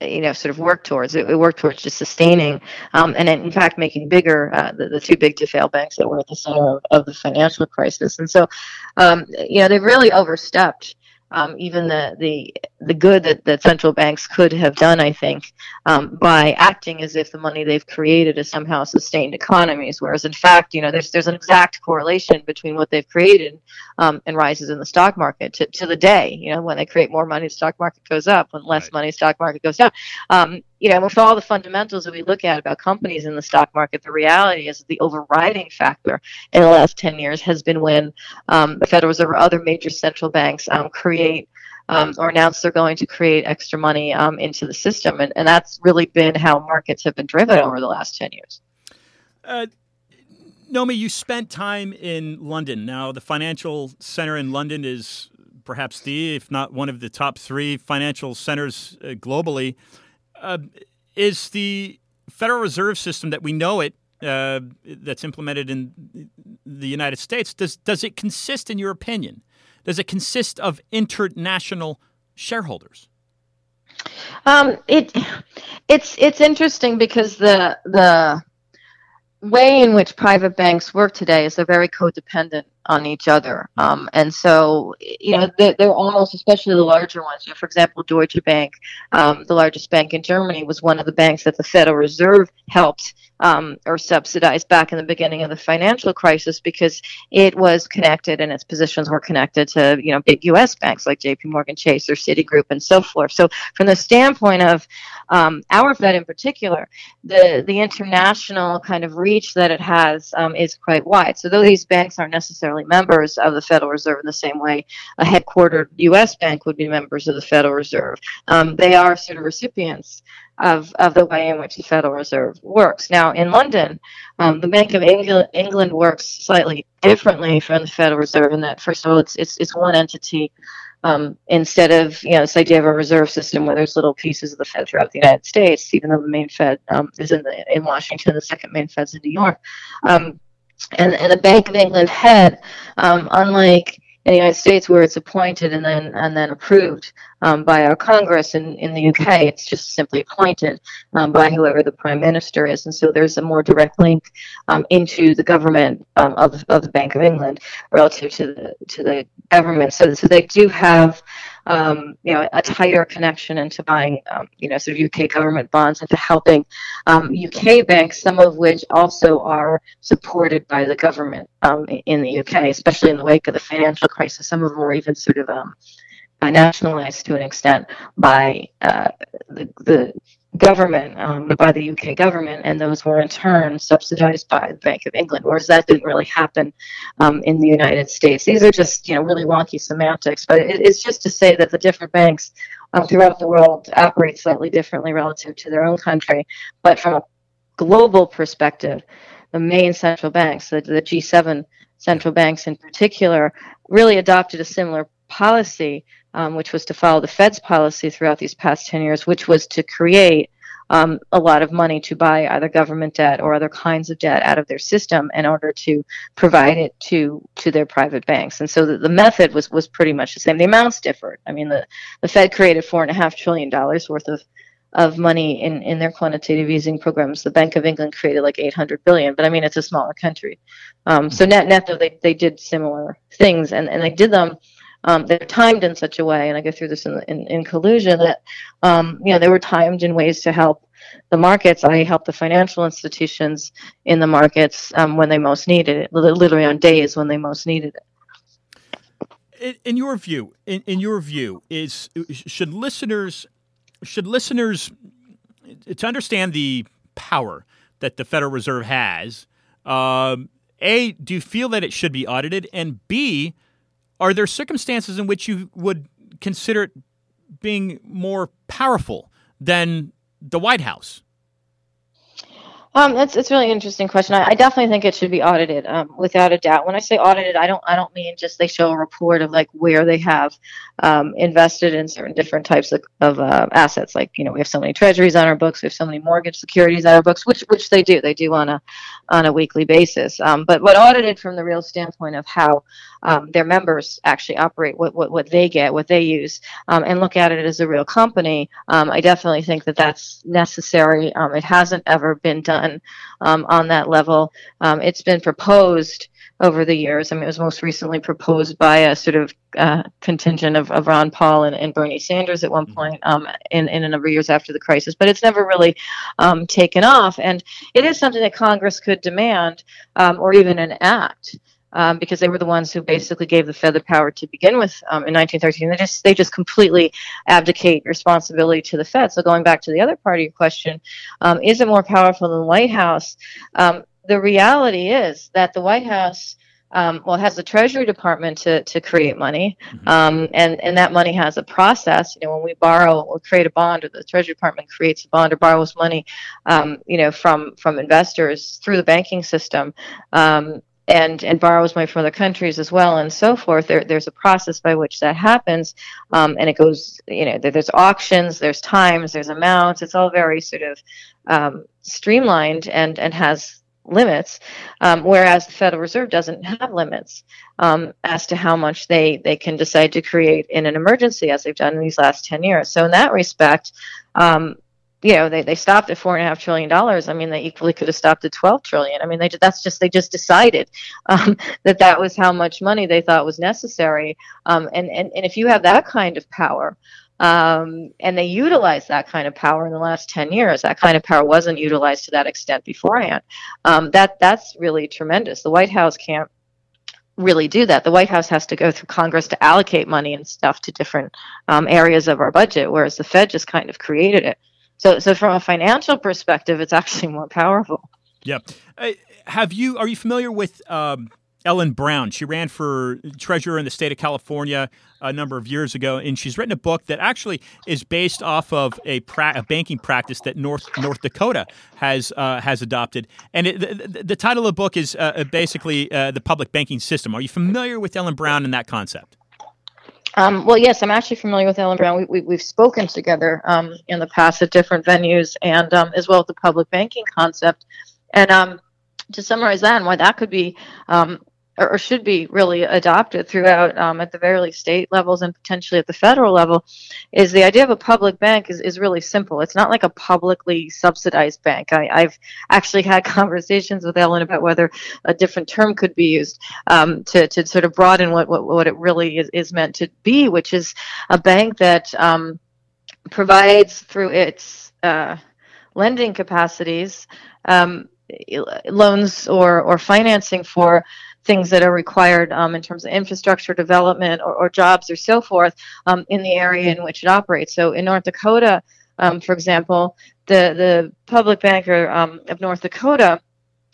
you know sort of work towards it, it worked towards just sustaining um, and in fact making bigger uh, the, the too big to fail banks that were at the center of, of the financial crisis and so um, you know they've really overstepped um, even the, the the good that, that central banks could have done, I think, um, by acting as if the money they've created has somehow sustained economies. Whereas, in fact, you know, there's there's an exact correlation between what they've created um, and rises in the stock market to, to the day. You know, when they create more money, the stock market goes up. When less right. money, stock market goes down. You know, with all the fundamentals that we look at about companies in the stock market, the reality is the overriding factor in the last 10 years has been when um, the Federal Reserve or other major central banks um, create um, or announce they're going to create extra money um, into the system. And, and that's really been how markets have been driven over the last 10 years. Uh, Nomi, you spent time in London. Now, the financial center in London is perhaps the, if not one of the top three financial centers uh, globally uh, is the Federal Reserve System that we know it uh, that's implemented in the United States does does it consist, in your opinion, does it consist of international shareholders? Um, it it's it's interesting because the the way in which private banks work today is they're very codependent on each other. Um, and so, you know, they're, they're, almost, especially the larger ones. You know, for example, Deutsche Bank, um, the largest bank in Germany, was one of the banks that the Federal Reserve helped um, or subsidized back in the beginning of the financial crisis because it was connected and its positions were connected to, you know, big U.S. banks like J.P. Morgan Chase or Citigroup and so forth. So, from the standpoint of um, our Fed in particular, the the international kind of reach that it has um, is quite wide. So, though these banks aren't necessarily members of the Federal Reserve in the same way a headquartered U.S. bank would be members of the Federal Reserve. Um, they are sort of recipients of, of the way in which the Federal Reserve works. Now, in London, um, the Bank of England, England works slightly differently from the Federal Reserve in that, first of all, it's, it's, it's one entity. Um, instead of you know like you have a reserve system where there's little pieces of the Fed throughout the United States, even though the main Fed um, is in the, in Washington, the second main Fed's in New York. Um, and, and the Bank of England head, um, unlike in the United States where it's appointed and then and then approved um, by our Congress. In, in the UK, it's just simply appointed um, by whoever the Prime Minister is. And so there's a more direct link um, into the government um, of, of the Bank of England relative to the to the government. So, so they do have um, you know, a tighter connection into buying, um, you know, sort of UK government bonds into helping um, UK banks, some of which also are supported by the government um, in the UK, especially in the wake of the financial crisis. Some of them were even sort of um, nationalized to an extent by uh, the, the government, um, by the UK government, and those were in turn subsidized by the Bank of England, whereas that didn't really happen um, in the United States. These are just, you know, really wonky semantics, but it, it's just to say that the different banks um, throughout the world operate slightly differently relative to their own country, but from a global perspective, the main central banks, the, the G7 central banks in particular, really adopted a similar policy um, which was to follow the Fed's policy throughout these past 10 years, which was to create um, a lot of money to buy either government debt or other kinds of debt out of their system in order to provide it to to their private banks. And so the, the method was was pretty much the same. The amounts differed. I mean, the, the Fed created four and a half trillion dollars worth of of money in, in their quantitative easing programs. The Bank of England created like 800 billion, but I mean, it's a smaller country. Um, so net net, though, they, they did similar things and, and they did them um, they're timed in such a way, and I go through this in, in, in collusion, that um, you know they were timed in ways to help the markets. I help the financial institutions in the markets um, when they most needed it, literally on days when they most needed it. In, in your view, in, in your view, is should listeners should listeners to understand the power that the Federal Reserve has? Um, a, do you feel that it should be audited? And B, are there circumstances in which you would consider it being more powerful than the White House? Um, that's it's really interesting question. I, I, definitely think it should be audited, um, without a doubt. When I say audited, I don't I don't mean just they show a report of like where they have um, invested in certain different types of, of uh, assets. Like you know we have so many treasuries on our books, we have so many mortgage securities on our books, which which they do they do on a on a weekly basis. Um, but what audited from the real standpoint of how um, their members actually operate, what, what what they get, what they use, um, and look at it as a real company. I definitely think that that's necessary. it hasn't ever been done um, on that level. Um, it's been proposed over the years. I mean, it was most recently proposed by a sort of uh, contingent of, of Ron Paul and, and, Bernie Sanders at one mm-hmm. point um, in, in a number of years after the crisis, but it's never really um, taken off. And it is something that Congress could demand um, or even enact um, because they were the ones who basically gave the Fed the power to begin with um, in 1913. They just they just completely abdicate responsibility to the Fed. So going back to the other part of your question, um, is it more powerful than the White House? Um, the reality is that the White House. Um, well, has the Treasury Department to, to create money, mm-hmm. um, and and that money has a process. You know, when we borrow or create a bond, or the Treasury Department creates a bond or borrows money, um, you know, from from investors through the banking system. And and borrows money from other countries as well and so forth there, there's a process by which that happens um, and it goes you know there, there's auctions there's times there's amounts it's all very sort of um, streamlined and and has limits um, whereas the federal reserve doesn't have limits um, as to how much they they can decide to create in an emergency as they've done in these last 10 years. So in that respect um, you know, they, they stopped at four and a half trillion dollars. I mean, they equally could have stopped at 12 trillion. I mean, they that's just, they just decided um, that that was how much money they thought was necessary. Um, and, and, and if you have that kind of power, um, and they utilized that kind of power in the last 10 years, that kind of power wasn't utilized to that extent beforehand. Um, that, that's really tremendous. The White House can't really do that. The White House has to go through Congress to allocate money and stuff to different um, areas of our budget, whereas the Fed just kind of created it. So, so from a financial perspective, it's actually more powerful. Yeah. Uh, have you? Are you familiar with um, Ellen Brown? She ran for treasurer in the state of California a number of years ago, and she's written a book that actually is based off of a, pra- a banking practice that North North Dakota has uh, has adopted. And it, the, the, title of the book is uh, basically uh, the public banking system. Are you familiar with Ellen Brown and that concept? Um, well, yes, I'm actually familiar with Ellen Brown. We, we, have spoken together um, in the past at different venues and um, as well with the public banking concept. And um, to summarize that and why that could be um, or, should be really adopted throughout um, at the very least state levels and potentially at the federal level is the idea of a public bank is, is really simple. It's not like a publicly subsidized bank. I, have actually had conversations with ellen about whether a different term could be used um, to, to sort of broaden what, what, what it really is, is meant to be which is a bank that um, provides through its uh, lending capacities um, loans or, or financing for things that are required um, in terms of infrastructure development or, or jobs or so forth um, in the area in which it operates. So in North Dakota, um, for example, the the public banker um, of North Dakota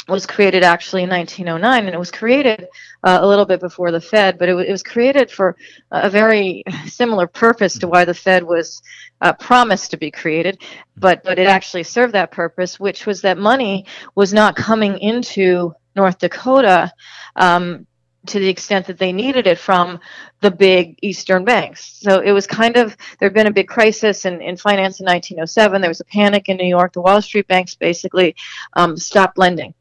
was created actually in 1909, and it was created uh, a little bit before the Fed, but it, it, was created for a very similar purpose to why the Fed was uh, promised to be created, but but it actually served that purpose, which was that money was not coming into North Dakota um, to the extent that they needed it from the big Eastern banks. So it was kind of, there had been a big crisis in, in finance in 1907. There was a panic in New York. The Wall Street banks basically um, stopped lending.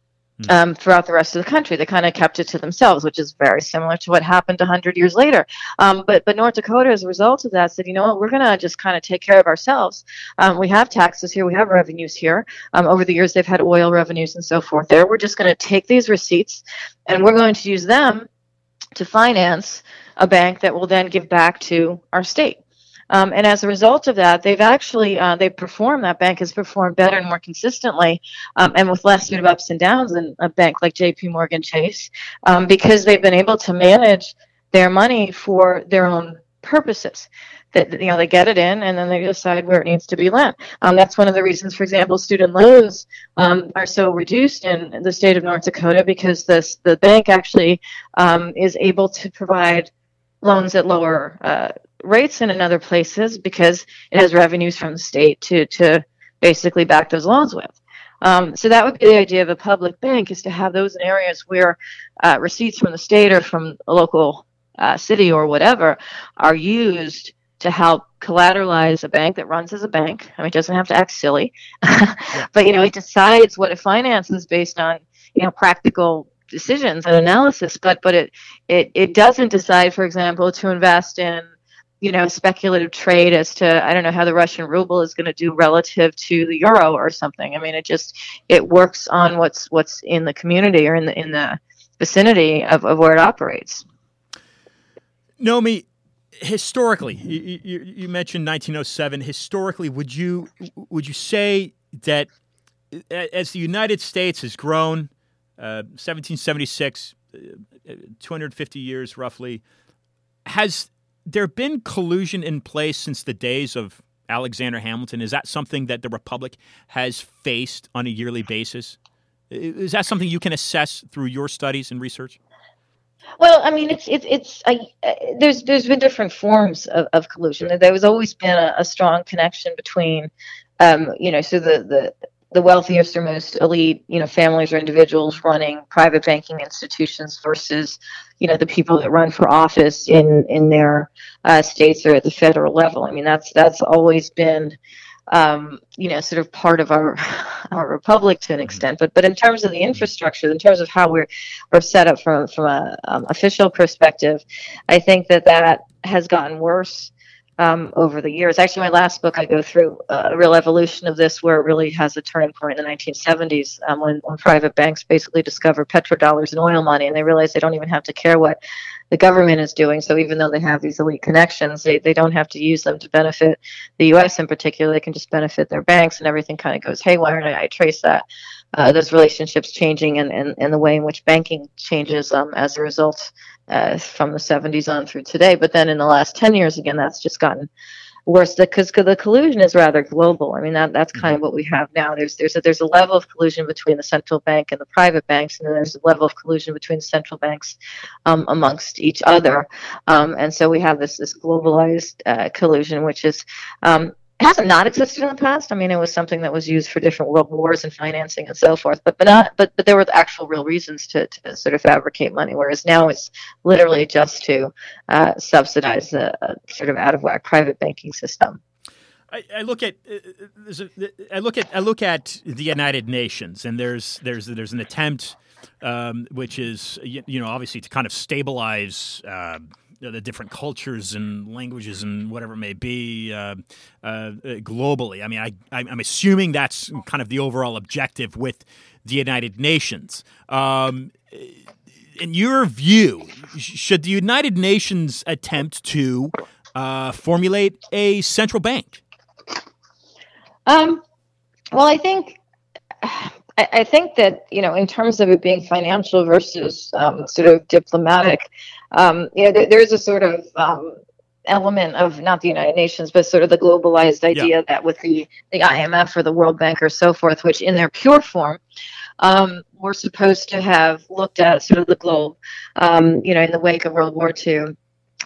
Hmm. Um, throughout the rest of the country. They kind of kept it to themselves, which is very similar to what happened 100 years later. Um, but but North Dakota, as a result of that, said, you know what, we're going to just kind of take care of ourselves. Um, we have taxes here, we have revenues here. Um, over the years, they've had oil revenues and so forth. There, we're just going to take these receipts and we're going to use them to finance a bank that will then give back to our state. Um, and as a result of that, they've actually uh, they performed that bank has performed better and more consistently, um, and with less sort of ups and downs than a bank like J.P. Morgan Chase, um, because they've been able to manage their money for their own purposes that you know they get it in and then they decide where it needs to be lent. Um, that's one of the reasons, for example, student loans um, are so reduced in the state of North Dakota because this the bank actually um, is able to provide loans at lower uh, rates than in other places because it has revenues from the state to to basically back those loans with. Um, so that would be the idea of a public bank is to have those in areas where uh, receipts from the state or from a local uh, city or whatever are used to help collateralize a bank that runs as a bank. I mean, it doesn't have to act silly, but you know, it decides what it finances based on you know practical decisions and analysis. But but it it it doesn't decide, for example, to invest in you know speculative trade as to I don't know how the Russian ruble is going to do relative to the euro or something. I mean, it just it works on what's what's in the community or in the in the vicinity of, of where it operates. Nomi, historically, you, you, you, mentioned 1907. Historically, would you would you say that as the United States has grown, uh, 1776, uh, 250 years roughly, has there have been collusion in place since the days of Alexander Hamilton? Is that something that the Republic has faced on a yearly basis? Is that something you can assess through your studies and research? Well, I mean, it's it's it's uh, there's there's been different forms of, of collusion. There was always been a, a strong connection between, um, you know, so the the the wealthiest or most elite, you know, families or individuals running private banking institutions versus, you know, the people that run for office in in their uh, states or at the federal level. I mean, that's that's always been um, you know, sort of part of our our republic to an extent. But but in terms of the infrastructure, in terms of how we're we're set up from from a um, official perspective, I think that that has gotten worse. Um, over the years. Actually, my last book, I go through a real evolution of this where it really has a turning point in the 1970s um, when, when private banks basically discover petrodollars and oil money and they realize they don't even have to care what the government is doing. So even though they have these elite connections, they, they don't have to use them to benefit the U.S. in particular. They can just benefit their banks, and everything kind of goes haywire. And I, I trace that uh, those relationships changing and, and, and the way in which banking changes um, as a result uh, from the 70s on through today. But then in the last 10 years, again, that's just gotten worse because the collusion is rather global. I mean, that that's kind of what we have now. There's there's a, there's a level of collusion between the central bank and the private banks, and then there's a level of collusion between central banks um, amongst each other. Um, and so we have this this globalized uh, collusion, which is um, hasn't not existed in the past. I mean, it was something that was used for different world wars and financing and so forth. But but not but but there were actual real reasons to, to sort of fabricate money. Whereas now it's literally just to uh, subsidize a, a, sort of out of whack private banking system. I, I look at uh, I look at I look at the United Nations, and there's there's there's an attempt, um, which is you know obviously to kind of stabilize. Uh, the different cultures and languages and whatever it may be uh, uh, globally. I mean, I, I'm assuming that's kind of the overall objective with the United Nations. Um, in your view, should the United Nations attempt to uh, formulate a central bank? Um, well, I think I, I, think that you know, in terms of it being financial versus um, sort of diplomatic, um, you know, there, there's a sort of um, element of not the United Nations, but sort of the globalized idea yeah. that with the the IMF or the World Bank or so forth, which in their pure form um, we're supposed to have looked at sort of the globe, um, you know, in the wake of World War II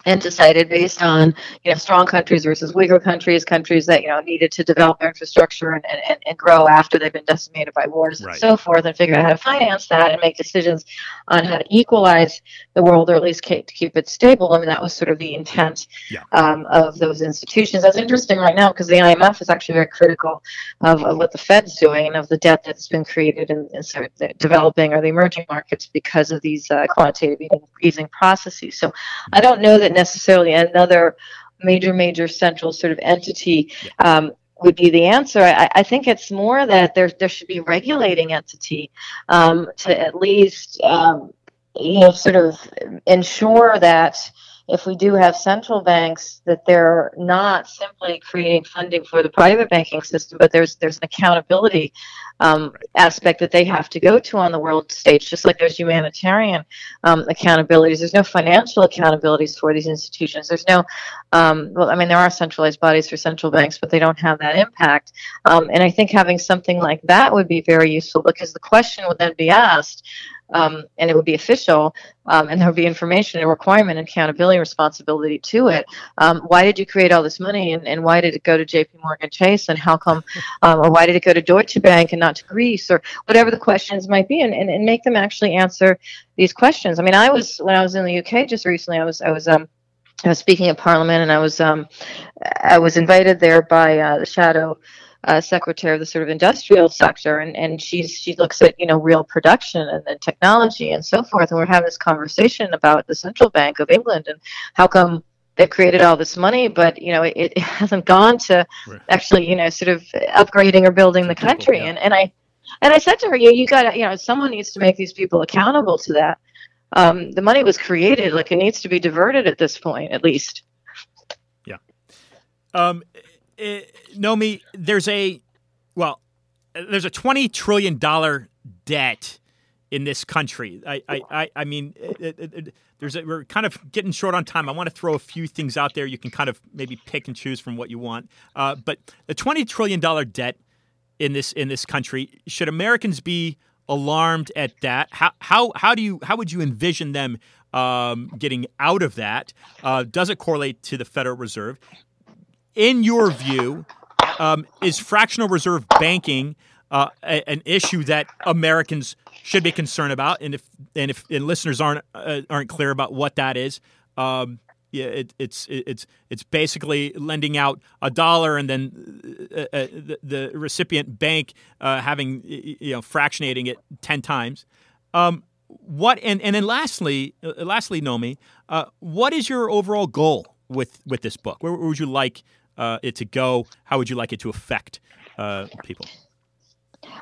and decided based on you know strong countries versus weaker countries, countries that you know needed to develop their infrastructure and, and, and grow after they've been decimated by wars right. and so forth, and figure out how to finance that and make decisions on how to equalize the world or at least keep, to keep it stable. I mean that was sort of the intent yeah. um, of those institutions. That's interesting right now because the IMF is actually very critical of, of what the Fed's doing of the debt that's been created in, in sort of the developing or the emerging markets because of these uh, quantitative easing processes. So I don't know that necessarily another major, major central sort of entity um, would be the answer. I, I, think it's more that there there should be a regulating entity um, to at least um, you know sort of ensure that if we do have central banks, that they're not simply creating funding for the private banking system, but there's there's an accountability um, aspect that they have to go to on the world stage, just like there's humanitarian um, accountabilities. There's no financial accountabilities for these institutions. There's no, um, well, I mean, there are centralized bodies for central banks, but they don't have that impact. Um, and I think having something like that would be very useful because the question would then be asked um, and it would be official, um, and there would be information and requirement and accountability responsibility to it. Um, why did you create all this money, and, and why did it go to J.P. Morgan Chase, and how come, um, or why did it go to Deutsche Bank and not to Greece, or whatever the questions might be, and, and, and make them actually answer these questions. I mean, I was when I was in the UK just recently, I was I was um I was speaking at Parliament, and I was um I was invited there by uh, the shadow uh, secretary of the sort of industrial sector, and, and she's she looks at you know real production and, and technology and so forth. And we're having this conversation about the central bank of England and how come they've created all this money, but you know it, it hasn't gone to right. actually you know sort of upgrading or building the country. People, yeah. And and I and I said to her, you you got to you know someone needs to make these people accountable to that. Um, the money was created, like it needs to be diverted at this point, at least. Yeah. Um, uh, Nomi, there's a well, there's a twenty trillion dollar debt in this country. I, I, I, mean, it, it, it, there's a, we're kind of getting short on time. I want to throw a few things out there. You can kind of maybe pick and choose from what you want. Uh, but the twenty trillion dollar debt in this in this country should Americans be alarmed at that? How how how do you how would you envision them um, getting out of that? Uh, does it correlate to the Federal Reserve? In your view, um, is fractional reserve banking uh, a, an issue that Americans should be concerned about? And if and if and listeners aren't uh, aren't clear about what that is, um, yeah, it, it's it's it's basically lending out a dollar and then uh, uh, the, the, recipient bank uh, having you know fractionating it ten times. Um, what and and then lastly, uh, lastly, Nomi, what is your overall goal with with this book? Where, where would you like uh, it to go? How would you like it to affect uh, people?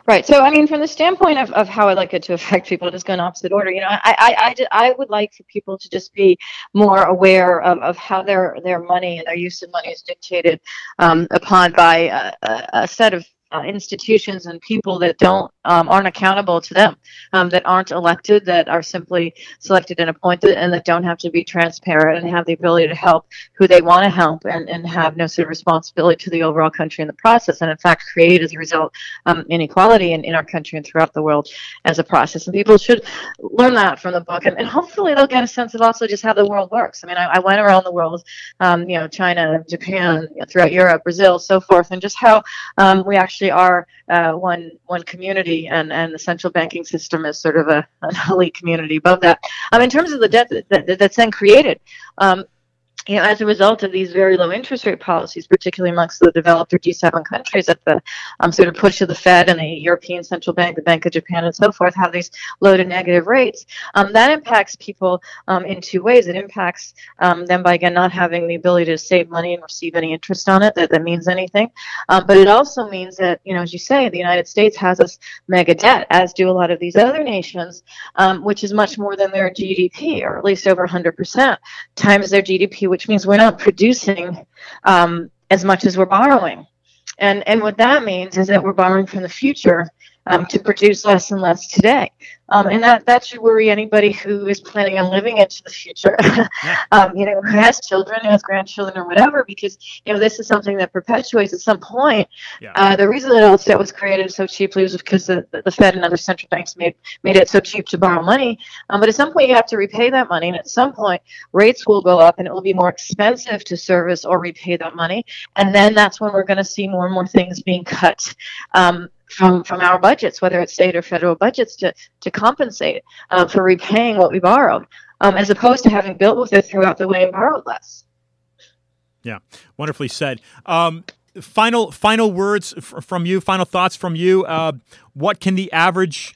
Right. So, I mean, from the standpoint of, of how I'd like it to affect people, just go in opposite order. You know, I, I, I, I would like for people to just be more aware of, of how their, their money and their use of money is dictated um, upon by a, a set of uh, institutions and people that don't um, aren't accountable to them, um, that aren't elected, that are simply selected and appointed, and that don't have to be transparent and have the ability to help who they want to help, and, and have no sort of responsibility to the overall country in the process, and in fact create as a result um, inequality in, in our country and throughout the world as a process. And people should learn that from the book, and, and hopefully they'll get a sense of also just how the world works. I mean, I, I went around the world, um, you know, China, Japan, throughout Europe, Brazil, so forth, and just how um, we actually actually are uh, one one community, and, and the central banking system is sort of a, an elite community above that. Um, in terms of the debt that, that, that's then created, um, you know, as a result of these very low interest rate policies, particularly amongst the developed or G7 countries, at the um, sort of push of the Fed and the European Central Bank, the Bank of Japan, and so forth, have these low to negative rates. Um, that impacts people um, in two ways. It impacts um, them by again not having the ability to save money and receive any interest on it that, that means anything. Um, but it also means that, you know, as you say, the United States has this mega debt, as do a lot of these other nations, um, which is much more than their GDP, or at least over 100% times their GDP which means we're not producing um, as much as we're borrowing. And, and what that means is that we're borrowing from the future um, to produce less and less today. Um, and that, that should worry anybody who is planning on living into the future, um, you know, who has children, who has grandchildren, or whatever, because, you know, this is something that perpetuates at some point. Yeah. Uh, the reason that debt was created so cheaply was because the, the Fed and other central banks made, made it so cheap to borrow money. Um, but at some point, you have to repay that money. And at some point, rates will go up and it will be more expensive to service or repay that money. And then that's when we're going to see more and more things being cut. From from our budgets, whether it's state or federal budgets, to to compensate uh, for repaying what we borrowed, um, as opposed to having built with it throughout the way and borrowed less. Yeah, wonderfully said. Um, final final words f- from you. Final thoughts from you. Uh, what can the average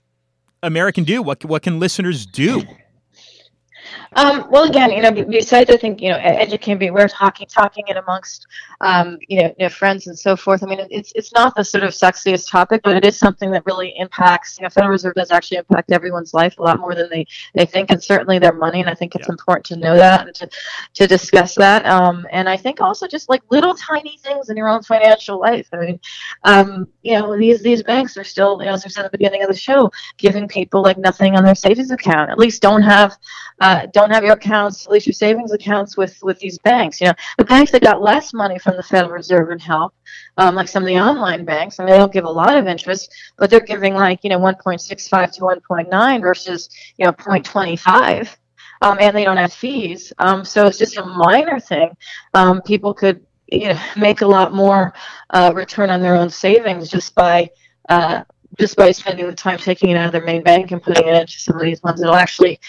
American do? What what can listeners do? Um, well, again, you know, besides I think you know, educating, we're talking, talking it amongst um, you, know, you know, friends and so forth. I mean, it's it's not the sort of sexiest topic, but it is something that really impacts. You know, Federal Reserve does actually impact everyone's life a lot more than they they think, and certainly their money. And I think it's yeah. important to know that and to to discuss that. Um, and I think also just like little tiny things in your own financial life. I mean, um, you know, these these banks are still, you know, as I said at the beginning of the show, giving people like nothing on their savings account. At least don't have uh, don't have your accounts, at least your savings accounts with with these banks. You know, the banks that got less money from the Federal Reserve and help, um, like some of the online banks, and they don't give a lot of interest, but they're giving like you know 1.65 to 1.9 versus you know 0.25. Um, and they don't have fees. Um, so it's just a minor thing. Um, people could you know make a lot more uh, return on their own savings just by uh, just by spending the time taking it out of their main bank and putting it into some of these ones that'll actually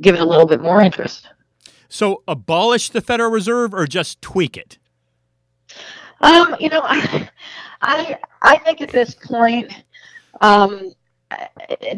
give it a little bit more interest. So, abolish the Federal Reserve or just tweak it? Um, you know, I, I, I think at this point, um,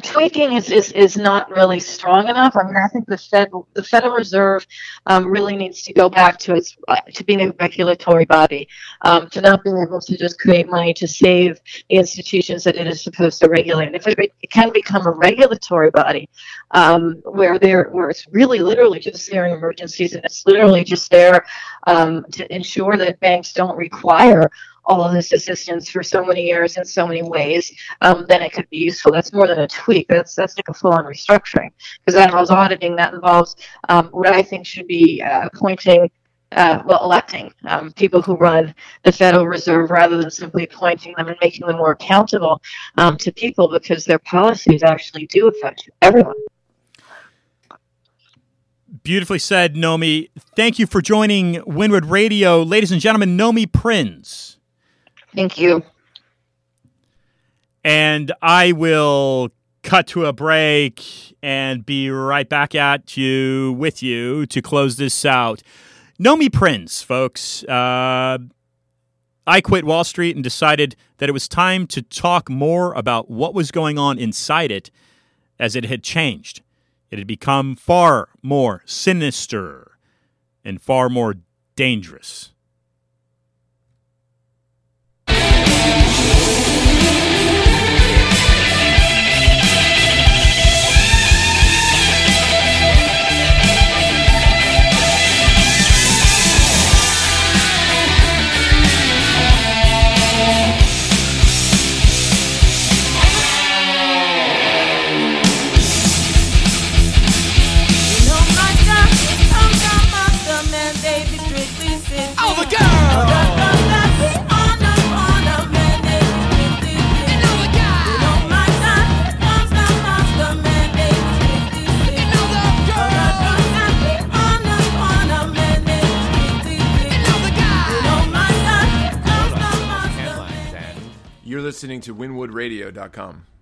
tweaking is, is, is not really strong enough. I mean, I think the Fed, the Federal Reserve, um, really needs to go back to its to being a regulatory body, um, to not being able to just create money to save the institutions that it is supposed to regulate. And if it, it can become a regulatory body, um, where there where it's really literally just there in emergencies and it's literally just there um, to ensure that banks don't require all of this assistance for so many years in so many ways, um, then it could be useful. That's more than a tweak. That's that's like a full-on restructuring because that involves auditing. That involves um, what I think should be uh, appointing. Uh, well, electing um, people who run the Federal Reserve rather than simply appointing them and making them more accountable um, to people because their policies actually do affect everyone. Beautifully said, Nomi. Thank you for joining Winwood Radio. Ladies and gentlemen, Nomi Prins. Thank you. And I will cut to a break and be right back at you with you to close this out. Nomi Prins, folks. Uh, I quit Wall Street and decided that it was time to talk more about what was going on inside it as it had changed. It had become far more sinister and far more dangerous. Thank you. Listening to winwoodradio.com.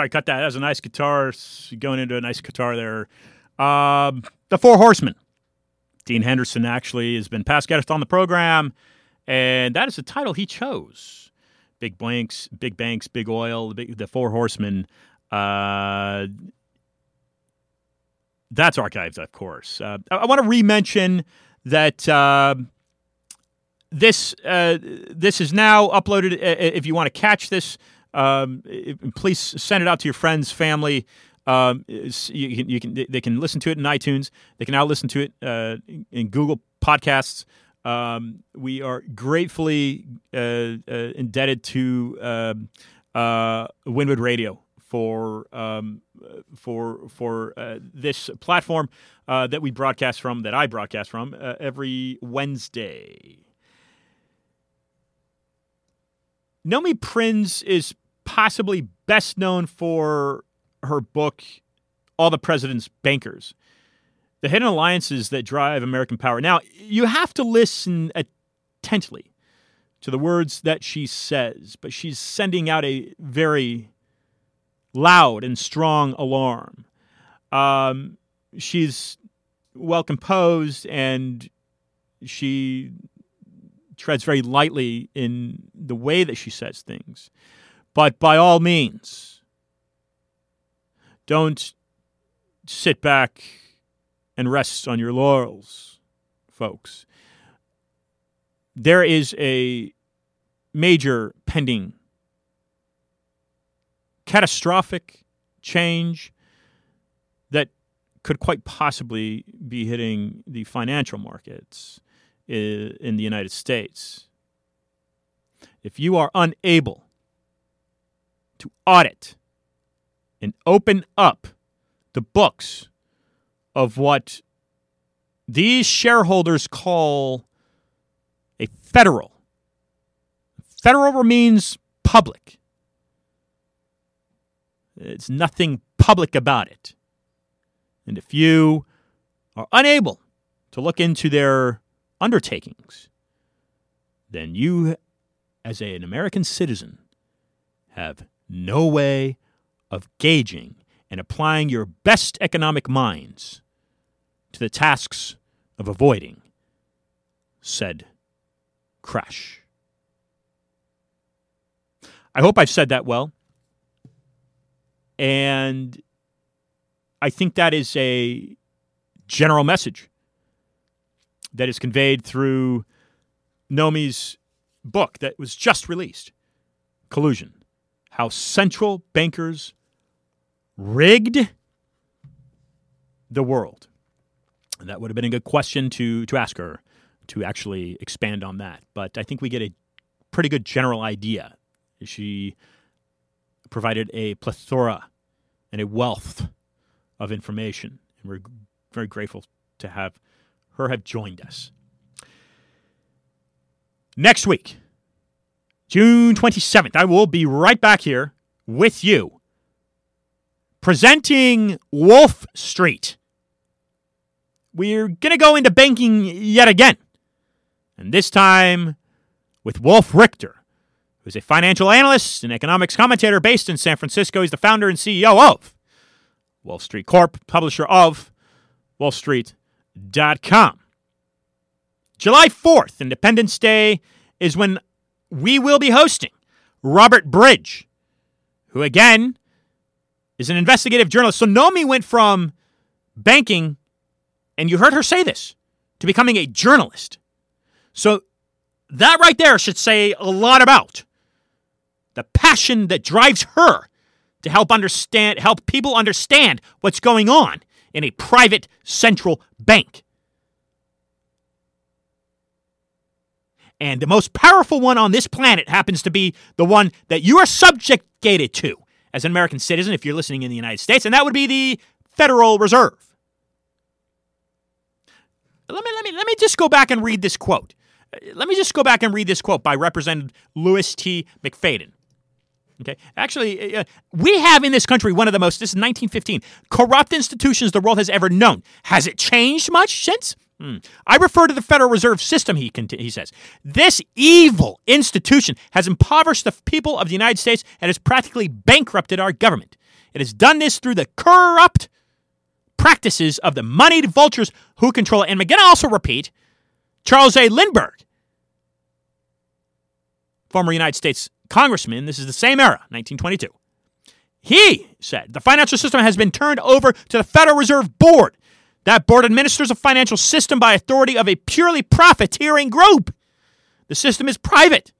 Sorry, cut that. That was a nice guitar. Going into a nice guitar there. Um, the Four Horsemen. Dean Henderson actually has been past guest on the program, and that is the title he chose. Big Blanks, Big Banks, Big Oil, the, big, the Four Horsemen. Uh, that's archives, of course. Uh, I, I want to re-mention that uh, this uh, this is now uploaded. Uh, If you want to catch this, um, please send it out to your friends, family. Um, you can, you can they can listen to it in iTunes. They can now listen to it uh, in Google Podcasts. Um, we are gratefully uh, uh, indebted to um, uh, Winwood Radio for um, for for uh, this platform uh, that we broadcast from, that I broadcast from uh, every Wednesday. Nomi Prins is possibly best known for her book, All the President's Bankers The Hidden Alliances That Drive American Power. Now, you have to listen attentively to the words that she says, but she's sending out a very loud and strong alarm. Um, she's well composed and she treads very lightly in the way that she says things. But by all means, don't sit back and rest on your laurels, folks. There is a major pending catastrophic change that could quite possibly be hitting the financial markets in the United States. If you are unable to audit and open up the books of what these shareholders call a federal, federal means public. It's nothing public about it. And if you are unable to look into their undertakings, then you, as an American citizen, have no way of gauging and applying your best economic minds to the tasks of avoiding said crash. I hope I've said that well. And I think that is a general message that is conveyed through Nomi's book that was just released Collusion How Central Bankers Rigged the World. And that would have been a good question to, to ask her to actually expand on that. But I think we get a pretty good general idea. She provided a plethora and a wealth of information. And we're very grateful to have her have joined us. Next week, June 27th, I will be right back here with you presenting Wolf Street. We're going to go into banking yet again. And this time with Wolf Richter, who's a financial analyst and economics commentator based in San Francisco. He's the founder and CEO of Wolf Street Corp, publisher of WolfStreet.com. July 4th, Independence Day, is when we will be hosting Robert Bridge, who again is an investigative journalist. So Nomi went from banking, and you heard her say this, to becoming a journalist. So that right there should say a lot about the passion that drives her to help understand help people understand what's going on in a private central bank. And the most powerful one on this planet happens to be the one that you are subjugated to as an American citizen if you're listening in the United States, and that would be the Federal Reserve. Let me let me let me just go back and read this quote. Uh, Let me just go back and read this quote by Representative Louis T. McFadden. Okay. Actually, uh, we have in this country one of the most, this is 1915, corrupt institutions the world has ever known. Has it changed much since? Hmm. I refer to the Federal Reserve System, he, he says. This evil institution has impoverished the people of the United States and has practically bankrupted our government. It has done this through the corrupt practices of the moneyed vultures who control it. And again, I also repeat Charles A. Lindbergh, former United States congressman, this is the same era, 1922. He said the financial system has been turned over to the Federal Reserve Board. That board administers a financial system by authority of a purely profiteering group. The system is private,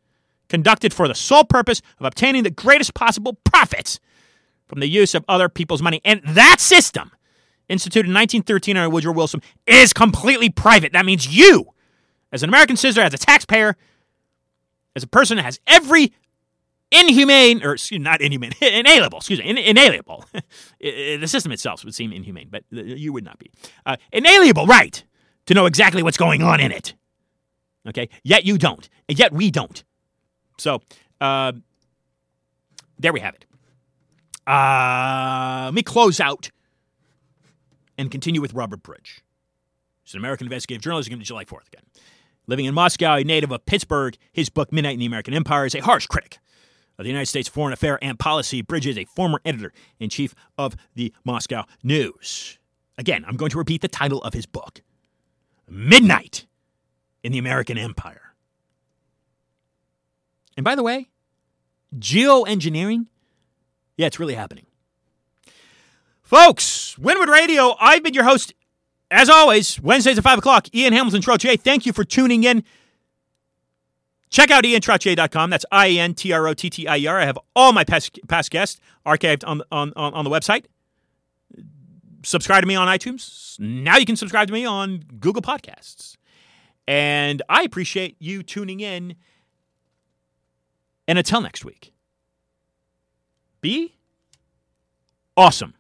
conducted for the sole purpose of obtaining the greatest possible profits from the use of other people's money. And that system, instituted in 1913 under Woodrow Wilson, is completely private. That means you, as an American citizen, as a taxpayer, as a person that has every inhumane, or not inhumane, inalienable, excuse me, in, inalienable. the system itself would seem inhumane, but you would not be. Uh, inalienable right to know exactly what's going on in it. Okay? Yet you don't. And yet we don't. So, uh, there we have it. Uh, let me close out and continue with Robert Bridge. He's an American investigative journalist who came to July 4th again. Living in Moscow, a native of Pittsburgh, his book Midnight in the American Empire is a harsh critic of the United States Foreign Affair and Policy. Bridge is a former editor in chief of the Moscow News. Again, I'm going to repeat the title of his book Midnight in the American Empire. And by the way, geoengineering, yeah, it's really happening. Folks, Winwood Radio, I've been your host, as always, Wednesdays at 5 o'clock. Ian Hamilton Trottier, thank you for tuning in. Check out iantrottier.com. That's I E N T R O T T I E R. I have all my past, past guests archived on, on, on, on the website. Subscribe to me on iTunes. Now you can subscribe to me on Google Podcasts. And I appreciate you tuning in. And until next week, be awesome.